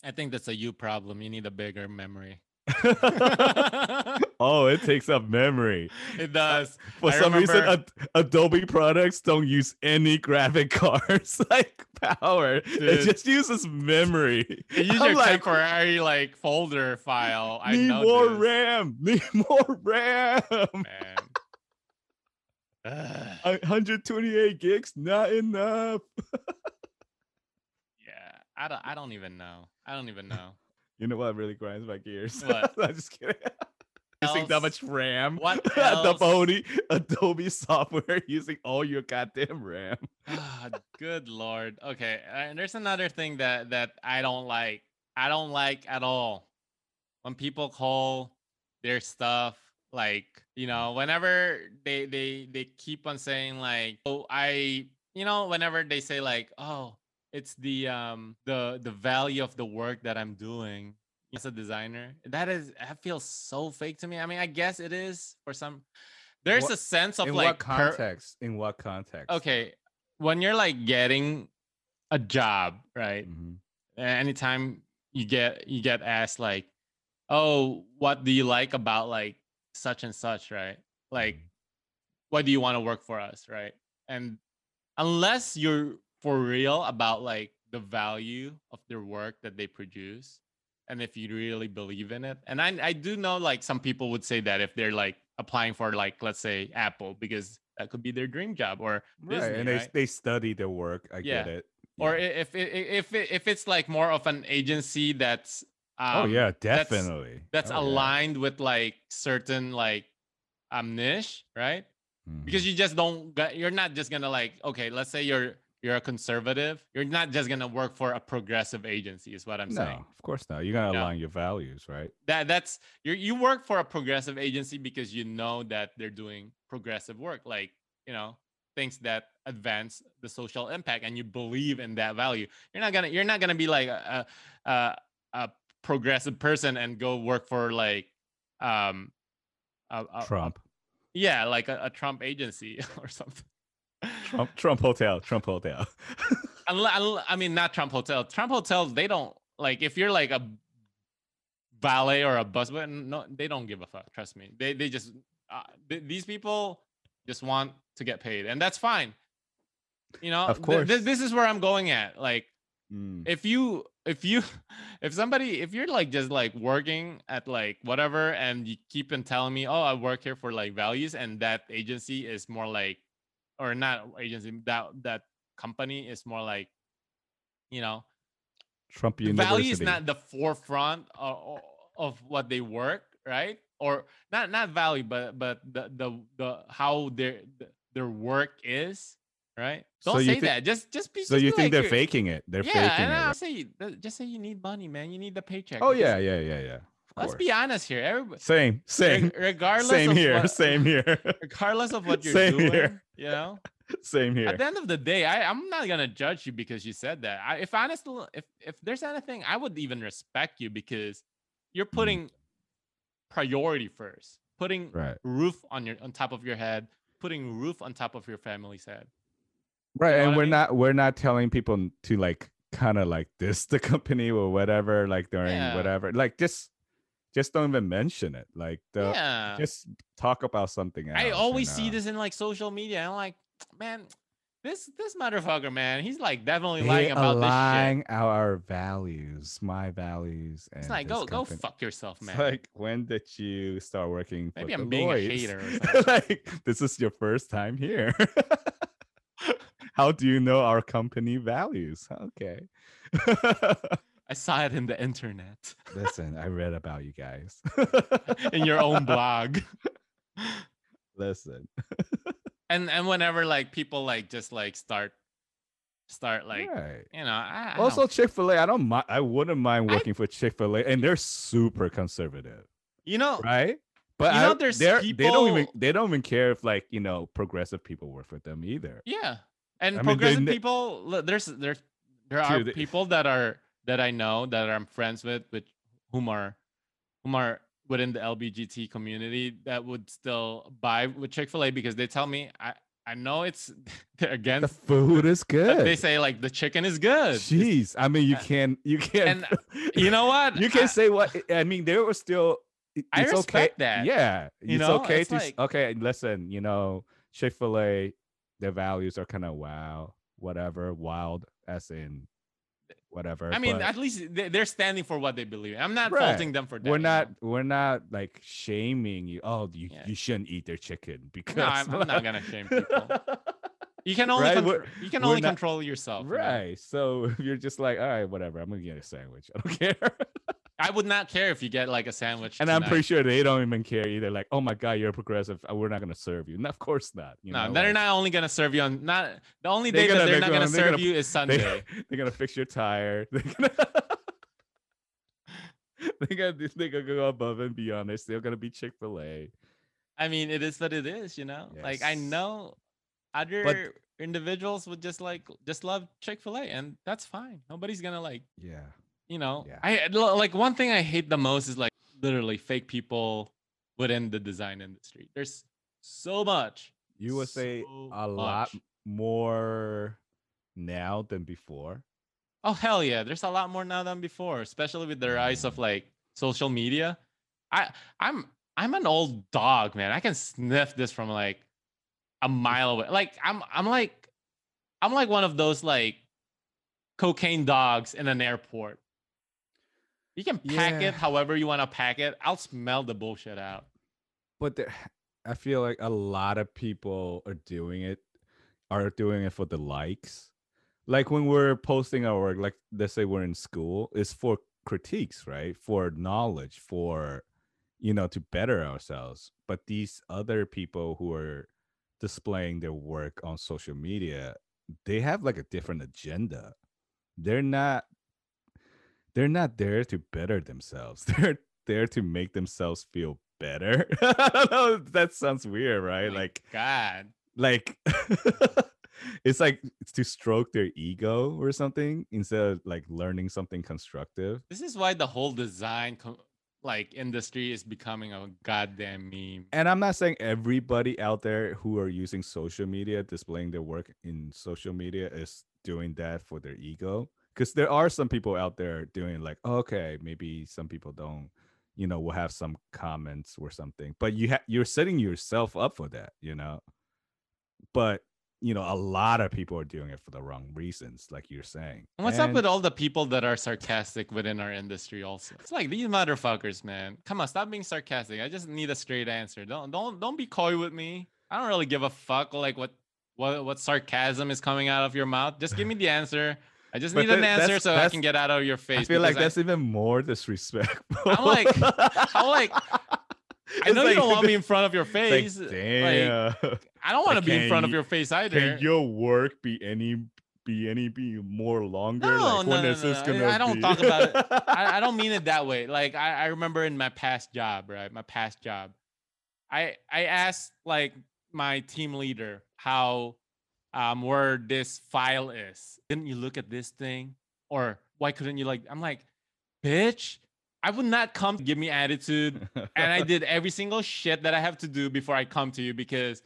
I think that's a you problem. You need a bigger memory. oh it takes up memory it does. for I some reason Ad- adobe products don't use any graphic cards like power it just uses memory They use I'm your like, temporary like folder file. I need know more this, RAM. Need more RAM. man. 128 gigs, not enough. yeah, I don't. I don't even know. I don't even know. You know what really grinds my gears? What? I'm just kidding. using that much RAM. What the Adobe, Adobe software using all your goddamn RAM. Ah, Good lord. Okay, and there's another thing that that I don't like. I don't like at all when people call their stuff like you know whenever they they they keep on saying like oh I you know whenever they say like oh it's the um the the value of the work that I'm doing as a designer that is that feels so fake to me. I mean I guess it is for some. There's What- a sense of In like what per- context? In what context? okay when you're like getting a job right Mhm. anytime you get you get asked like oh what do you like about like such and such right like Mhm. why do you want to work for us right and unless you're for real about like the value of their work that they produce and if you really believe in it and i i do know like some people would say that if they're like applying for like let's say apple because that could be their dream job or Right, Disney, and they right? they study their work. I Yeah. get it. or i- if it, if it, if it's like more of an agency that's um, oh yeah, definitely. that's Oh, yeah. aligned with like certain like um niche right because Mhm. you just don't you're not just gonna like okay let's say you're you're a conservative, you're not just gonna work for a progressive agency, is what I'm no, saying. of course not. You gotta Yeah. align your values, right? That that's you you work for a progressive agency because you know that they're doing progressive work, like you know things that advance the social impact, and you believe in that value. You're not gonna you're not gonna be like a a, a, progressive person and go work for like um a, a- a- Trump, yeah, like a, a Trump agency or something. Trump, Trump Hotel, Trump Hotel. I mean, not Trump Hotel. Trump hotels, they don't like if you're like a valet or a busboy. No, they don't give a fuck. Trust me. They they just uh, th- these people just want to get paid, and that's fine. You know, Of course. th- this is where I'm going at. Like, Mm, if you if you if somebody if you're like just like working at like whatever and you keep on telling me oh i work here for like values and that agency is more like or not agency that that company is more like you know Trump University. value is not the forefront of, of what they work right or not not value but but the the, the how their their work is right So don't you say thi- that just just be so just you be think like they're faking it? They're yeah, faking and it. I'll right? say just say you need money, man. You need the paycheck. Oh yeah, yeah, yeah, yeah. Let's be honest here. Everybody, Same, same, regardless same of here, what, same here, regardless of what you're Same doing, here. you know. same here. At the end of the day, I, I'm not gonna judge you because you said that. I, if honestly, if if there's anything, I would even respect you because you're Mm-hmm. putting priority first, putting Right, roof on your on top of your head, putting roof on top of your family's head. right, know and we're mean? not we're not telling people to like kind of like this the company or whatever, like during Yeah. whatever, like just just don't even mention it. Like the yeah, just talk about something else. I always see this in like social media. I'm like, man, this this motherfucker, man, he's like definitely lying about this shit. our values, my values, and It's like go go fuck yourself, It's man. like when did you start working for Maybe I'm being a hater like this is your first time here. How do you know our company values? Okay. I saw it in the internet, Listen, I read about you guys. in your own blog. Listen. And and whenever like people like just like start start like right. you know, I, I Also, Chick Fil A. I don't mind. I wouldn't mind I- working for Chick Fil A, and they're super conservative. you know, right? But You know, I- there's they're- they don't even they don't even care if like you know progressive people work for them either. Yeah, and I mean, they progressive people. There's there's there are people that are that I know that I'm friends with, with whom are whom are within the LBGT community that would still buy with Chick Fil A because they tell me I I know it's they're The food is good. They say like the chicken is good. It's- Jeez, I mean, you uh, can you can You know what? you can I- say what I mean. There was still. it- I It's okay. that. Yeah, You it's know, okay it's to like- okay. Listen, you know, Chick Fil A, their values are kind of wow, whatever, wild, as in whatever. I mean, but at least they- they're standing for what they believe. I'm not Right. faulting them for that. we're you know? not we're not like shaming you. Oh, you, Yeah. you shouldn't eat their chicken because No, I'm, I'm not gonna shame people. You can only Right, contr- you can only not- control yourself. you know? Right. So you're just like, all right, whatever, I'm gonna get a sandwich. I don't care. I would not care if you get like a sandwich. and I'm pretty sure they don't even care either. Like, oh my god, you're progressive. uh, We're not gonna serve you. No, of course not. You no, know, they're like, not only gonna serve you on not the only day that gonna- they're they're not gonna gonna- serve gonna- you is Sunday. they're gonna fix your tire. They're gonna. they're gonna they're gonna go above and beyond. They're still gonna be Chick Fil A. I mean, it is what it is, you know. Like I know other individuals would just like just love Chick Fil A, and that's fine. Nobody's gonna like Yeah. You know. Yeah. I like one thing I hate the most is like literally fake people within the design industry. There's so much. You would say So a lot more now than before. Oh hell yeah! There's a lot more now than before, especially with the rise of like social media. I I'm I'm an old dog, man. I can sniff this from like a mile away. Like I'm I'm like I'm like one of those like cocaine dogs in an airport. You can pack Yeah. it however you want to pack it. I'll smell the bullshit out. but there, I feel like a lot of people are doing it, are doing it for the likes. Like when we're posting our work, like let's say we're in school, it's for critiques, right? For knowledge, for you know, to better ourselves. But these other people who are displaying their work on social media, they have like a different agenda. They're not they're not there to better themselves. They're there to make themselves feel better. I don't know. That sounds weird, oh right? My like God. like it's like it's to stroke their ego or something instead of like learning something constructive. This is why the whole design co- like industry is becoming a goddamn meme. And I'm not saying everybody out there who are using social media, displaying their work in social media, is doing that for their ego. Because there are some people out there doing like, okay, maybe some people don't, you know, will have some comments or something. But you ha- you're setting yourself up for that, you know. But you know, a lot of people are doing it for the wrong reasons, like you're saying. And what's up with all the people that are sarcastic within our industry also? It's like these motherfuckers, man. Come on, stop being sarcastic. I just need a straight answer. Don't don't don't be coy with me. I don't really give a fuck like what what what sarcasm is coming out of your mouth. Just give me the answer. I just But need an answer so I can get out of your face. I feel like that's even more disrespectful. I'm like- I'm like, I know you don't want me in front of your face. like, Like, damn. I don't want to be in front of your face either. Can your work be any be any be more longer? No, like no, when no, is this no, gonna I don't be? talk about it. I, I don't mean it that way. Like I, I remember in my past job, right? My past job, I I asked like my team leader how um where this file is. Didn't you look at this thing? Or why couldn't you like I'm like, bitch, I would not come to give me attitude. and I did every single shit that I have to do before I come to you because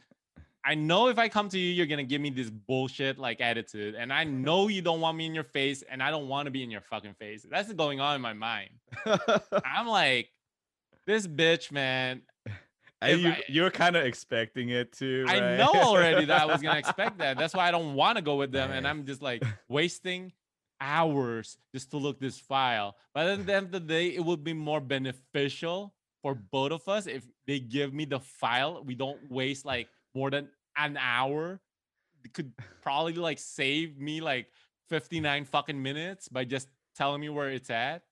I know if I come to you, you're gonna give me this bullshit like attitude, and I know you don't want me in your face, and I don't want to be in your fucking face. That's going on in my mind. I'm like, this bitch, man. And you, I- you're kind of expecting it too. I know already that I was gonna expect that. That's why I don't want to go with them, and I'm just like wasting hours just to look this file. But at the end of the day, it would be more beneficial for both of us if they give me the file. We don't waste like more than an hour. It could probably like save me like 59 fucking minutes by just telling me where it's at.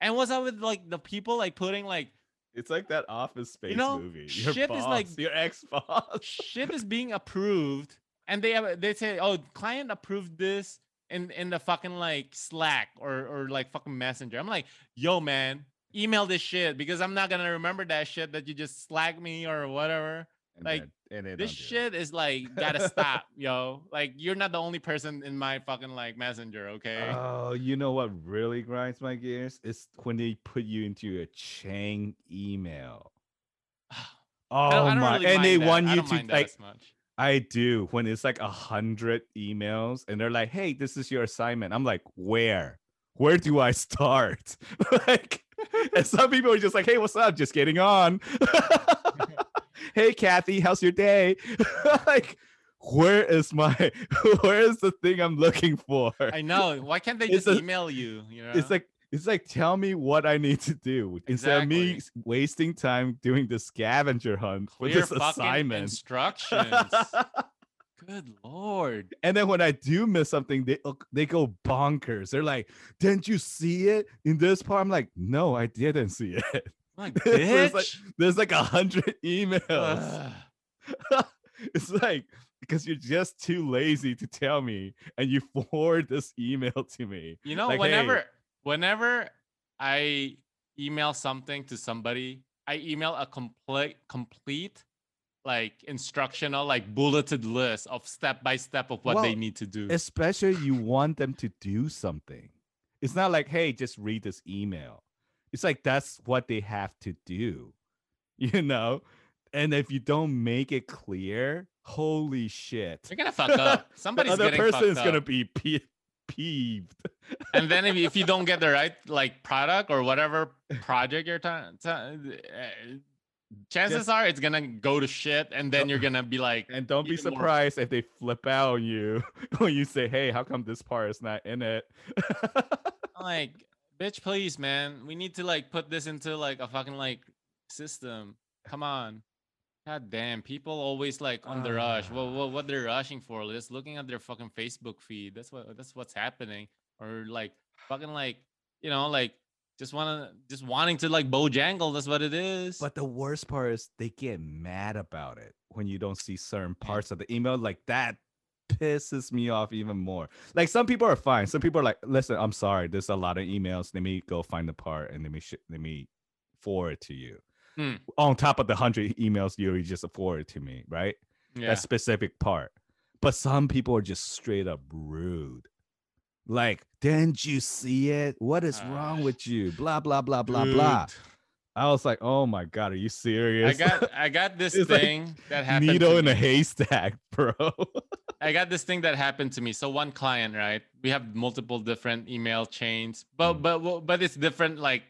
And what's up with like the people like putting like It's like that Office Space know, movie. Your shit is like- boss, your ex boss. shit is being approved and they have they say oh client approved this in in the fucking like slack or or like fucking messenger i'm like yo man email this shit because i'm not gonna remember that shit that you just slack me or whatever And like, and they this don't do it. shit is like gotta stop yo like you're not the only person in my fucking like messenger okay Oh, you know what really grinds my gears? is when they put you into a chain email. Oh I don't, I oh don't my! really and they that. want you to like. as much I do when it's like a hundred emails, and they're like, "Hey, this is your assignment." I'm like, "Where? Where do I start?" like, and some people are just like, "Hey, what's up? Just getting on." hey, Kathy, how's your day? like, where is my? Where is the thing I'm looking for? i know why can't they It's just a- email you you know It's like it's like tell me what I need to do instead of me wasting time doing the scavenger hunt for clear this assignment. instructions good lord and then when I do miss something, they they go bonkers. They're like, "Didn't you see it in this part?" I'm like, "No, I didn't see it." Like bitch like- There's like a hundred emails. It's like because you're just too lazy to tell me, and you forward this email to me. You know, Like, hey- whenever whenever I email something to somebody, I email a complete complete like instructional like bulleted list of step by step of what they need to do. especially you want them to do something. It's not like, hey, just read this email. It's like that's what they have to do, you know. And if you don't make it clear, holy shit, You're gonna fuck up. Somebody's the other person is gonna be pe- peeved. and then if, if you don't get the right like product or whatever project you're trying, to, eh, chances Just- are it's gonna go to shit, and then you're gonna be like, And don't be Even more- surprised if they flip out on you when you say, hey, how come this part is not in it? like bitch please man. We need to like put this into like a fucking like system. Come on. God damn people always like on the rush. Ah. well, what what they're rushing for just looking at their fucking facebook feed. That's what that's what's happening. Or like fucking like you know like just wanna just wanting to like bojangle that's what it is. But the worst part is they get mad about it when you don't see certain parts of the email like that. Pisses me off even more. Like some people are fine. Some people are like, listen, I'm sorry. There's a lot of emails. Let me go find the part and let me sh- let me forward to you. Hmm. On top of the hundred emails you already just forwarded to me, right? Yeah. That specific part. But some people are just straight up rude. Like, didn't you see it? What is wrong Ah, with you? Blah blah blah blah blah. I was like, oh my god, are you serious? I got I got this It's like thing that happened. needle to in a me. haystack, bro. I got this thing that happened to me. So one client, right? We have multiple different email chains, but Mm. but but it's different. Like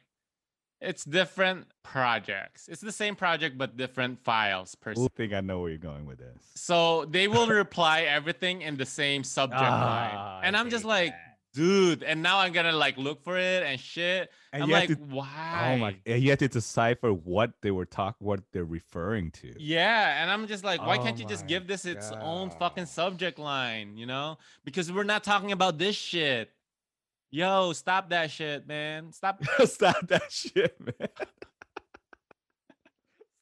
it's different projects. It's the same project but different files per se. I think I know where you're going with this. So they will reply everything in the same subject line, Ah, and I I'm just like. Dude. And now I'm gonna like look for it and shit. And I'm like, to- why? Oh my! and You have to decipher what they were talk, what they're referring to. Yeah, and I'm just like, why Oh can't you just give this its own fucking subject line, you know? Because we're not talking about this shit. Yo, stop that shit, man. Stop. Stop that shit, man.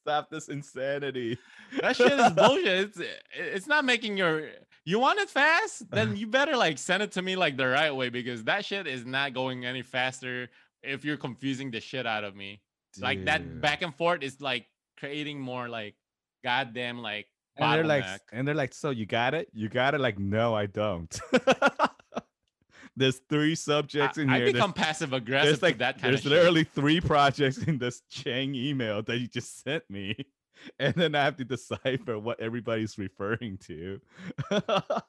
Stop this insanity. That shit is bullshit. It's it's not making your you want it fast? Then you better like send it to me like the right way because that shit is not going any faster if you're confusing the shit out of me. Like that back and forth is like creating more like goddamn like and they're like, and they're like, so you got it? You got it? Like, no, I don't. there's three subjects in I, I here. There's- become passive aggressive there's like that kind there's shit. literally three projects in this chain email that you just sent me, and then I have to decipher what everybody's referring to. I,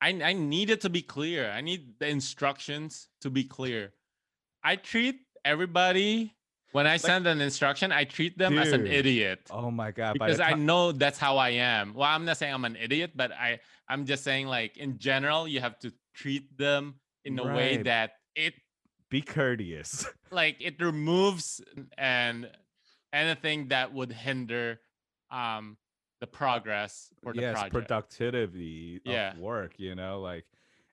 I need it to be clear. I need the instructions to be clear. I treat everybody when I send an instruction, I treat them as an idiot oh my god! because I know that's how I am. Well, I'm not saying I'm an idiot, but I I'm just saying like in general, you have to treat them in a way that it be courteous. like it removes and anything that would hinder um the progress for the yes, project. productivity Yeah. of work. You know, like,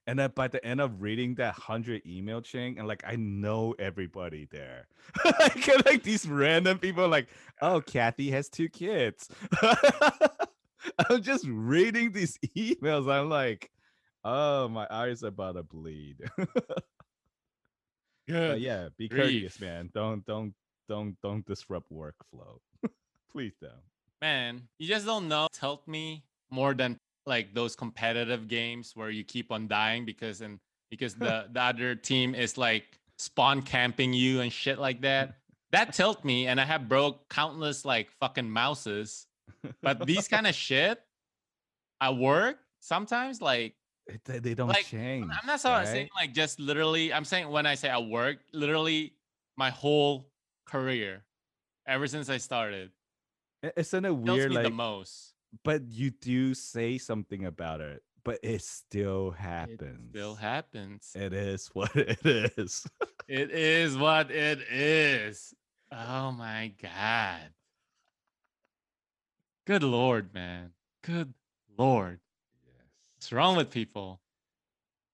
and then by the end of reading that hundred email chain, and like I know everybody there. like, like these random people, like, oh, Kathy has two kids. I'm just reading these emails. I'm like, oh, my eyes are about to bleed. Yeah, be courteous, man. Don't don't don't don't disrupt workflow. Please don't. Man, you just don't know. Helped me more than like those competitive games where you keep on dying because and because the the other team is like spawn camping you and shit like that. That tilt me, and I have broke countless like fucking mouses. But these kind of shit at work sometimes like It- they, don't like, change. I'm not so saying like just literally. I'm saying when I say I work, literally my whole career, ever since I started, I- Isn't it tilts weird? me the Like, most. but you do say something about it, but it still happens. It still happens. It is what it is. It is what it is. Oh my god. Good lord, man. Good lord. Yes. What's wrong with people?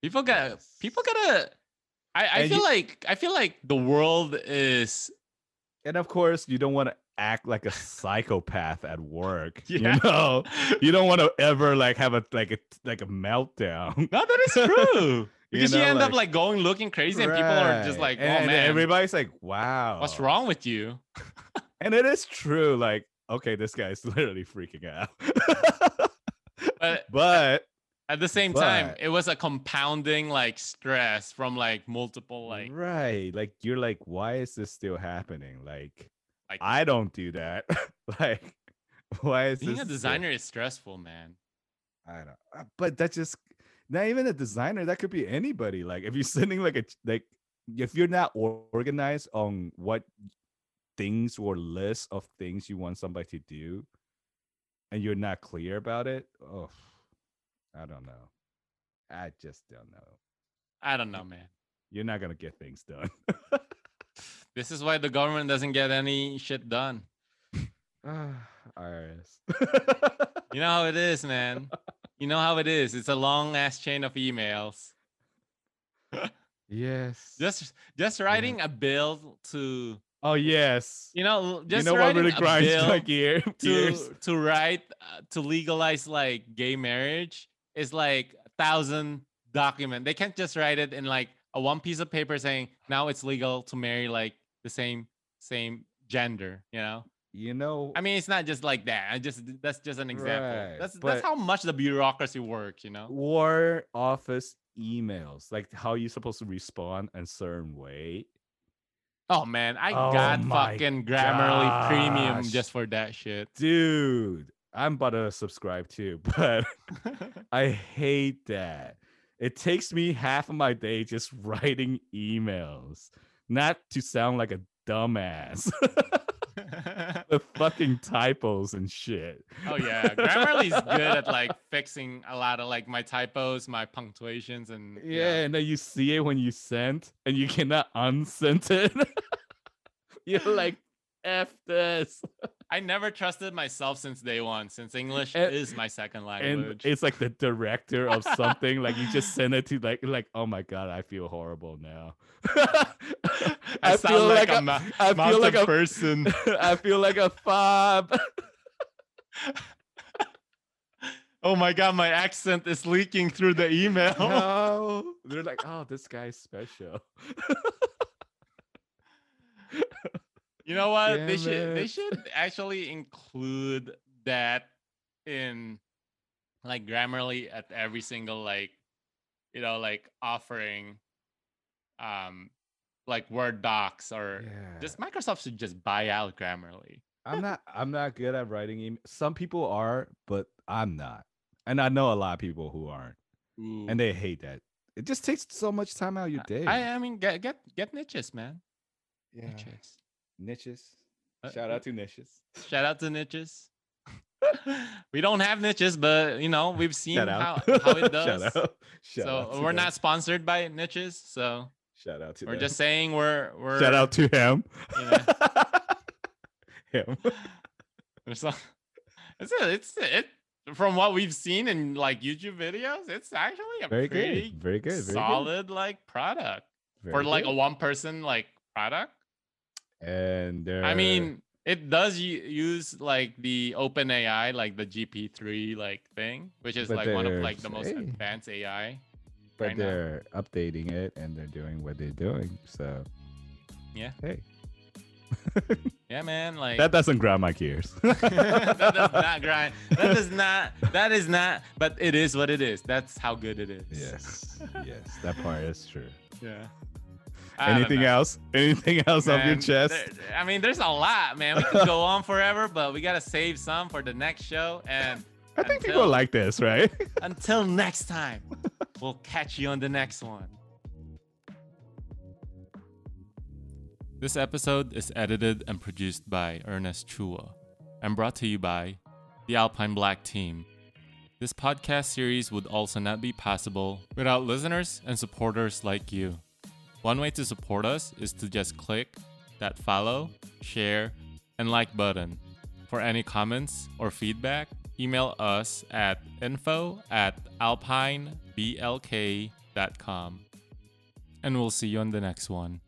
People got Yes. people gotta I, I And feel you- like I feel like the world is And of course, you don't want to act like a psychopath at work. Yeah. You know, you don't want to ever like have a like a like a meltdown. No, that is true. because you, know, end up like- like going looking crazy and people are just like, oh and man, everybody's like, wow, what's wrong with you? And it is true. Like, okay, this guy's literally freaking out. But but at the same time, it was a compounding like stress from like multiple like right, like you're like, why is this still happening? Like, like I don't do that. like, why is being a designer is stressful, man. I don't. uh, But that's just not even a designer. That could be anybody. Like if you're sending like a like if you're not organized on what things or list of things you want somebody to do, and you're not clear about it. Oh, I don't know. I just don't know. I don't know, man. You're not gonna get things done. This is why the government doesn't get any shit done. Ah, IRS. You know how it is, man. You know how it is. It's a long ass chain of emails. yes. Just just writing a bill to oh yes. you know You just know what really a grinds bill my gear? to to write uh, to legalize like gay marriage is like a thousand document. They can't just write it in like a one piece of paper saying now it's legal to marry like the same same gender. You know. You know, I mean, it's not just like that. I just that's just an example. Right, That's that's how much the bureaucracy works. You know. war office emails, like how you supposed to respond a certain way. Oh man, I Oh got fucking Grammarly Premium just for that shit. Dude, I'm about to subscribe too, but I hate that. It takes me half of my day just writing emails, not to sound like a dumbass the fucking typos and shit. oh yeah, Grammarly's good at like fixing a lot of like my typos, my punctuations, and know. Yeah, and then you see it when you sent, and you cannot unsend it. You're like, F this. I never trusted myself since day one, since English And- is my second And language. it's like the director of something. like you just send it to like like, oh my god, I feel horrible now. I, sound like, a, ma- I feel like a person. I feel like a fob. oh my god, my accent is leaking through the email. no. They're like, oh, this guy's special. You know what? they Damn should they should actually include that in like Grammarly at every single like you know like offering um like Word docs or yeah. just Microsoft should just buy out Grammarly. I'm not I'm not good at writing email. Some people are, but I'm not. And I know a lot of people who aren't. And they hate that. It just takes so much time out of your day. I I mean get get get niches, man. yeah. Niches. Niches. Uh, Shout out to niches. Shout out to niches. we don't have niches, but you know, we've seen how, how it does. Shout out. Shout so out we're them. not sponsored by niches, so Shout out to we're them. just saying we're we're Shout out to him. you him. It's a, it's it from what we've seen in like YouTube videos, it's actually a Very pretty good. Very good. Very solid like product good. for Very like a one person like product. And there I mean, it does use like the OpenAI, like the GPT-3 like thing, which is But like one of like the most hey. advanced AI. but right they're updating it and they're doing what they're doing. So Yeah. Hey. Yeah, man. Like that doesn't grind my gears. that does not grind. That does not. That is not. But it is what it is. That's how good it is. yes. Yes. That part is true. Yeah. I don't Anything know. else? Anything else on your chest? there- I mean, there's a lot, man. We could go on forever, but we gotta save some for the next show. And I think until- people like this, right? until next time, we'll catch you on the next one. This episode is edited and produced by Ernest Chua and brought to you by the Alpine Black team. This podcast series would also not be possible without listeners and supporters like you. One way to support us is to just click that follow, share, and like button. For any comments or feedback, email us at info at alpineblk.com. And we'll see you on the next one.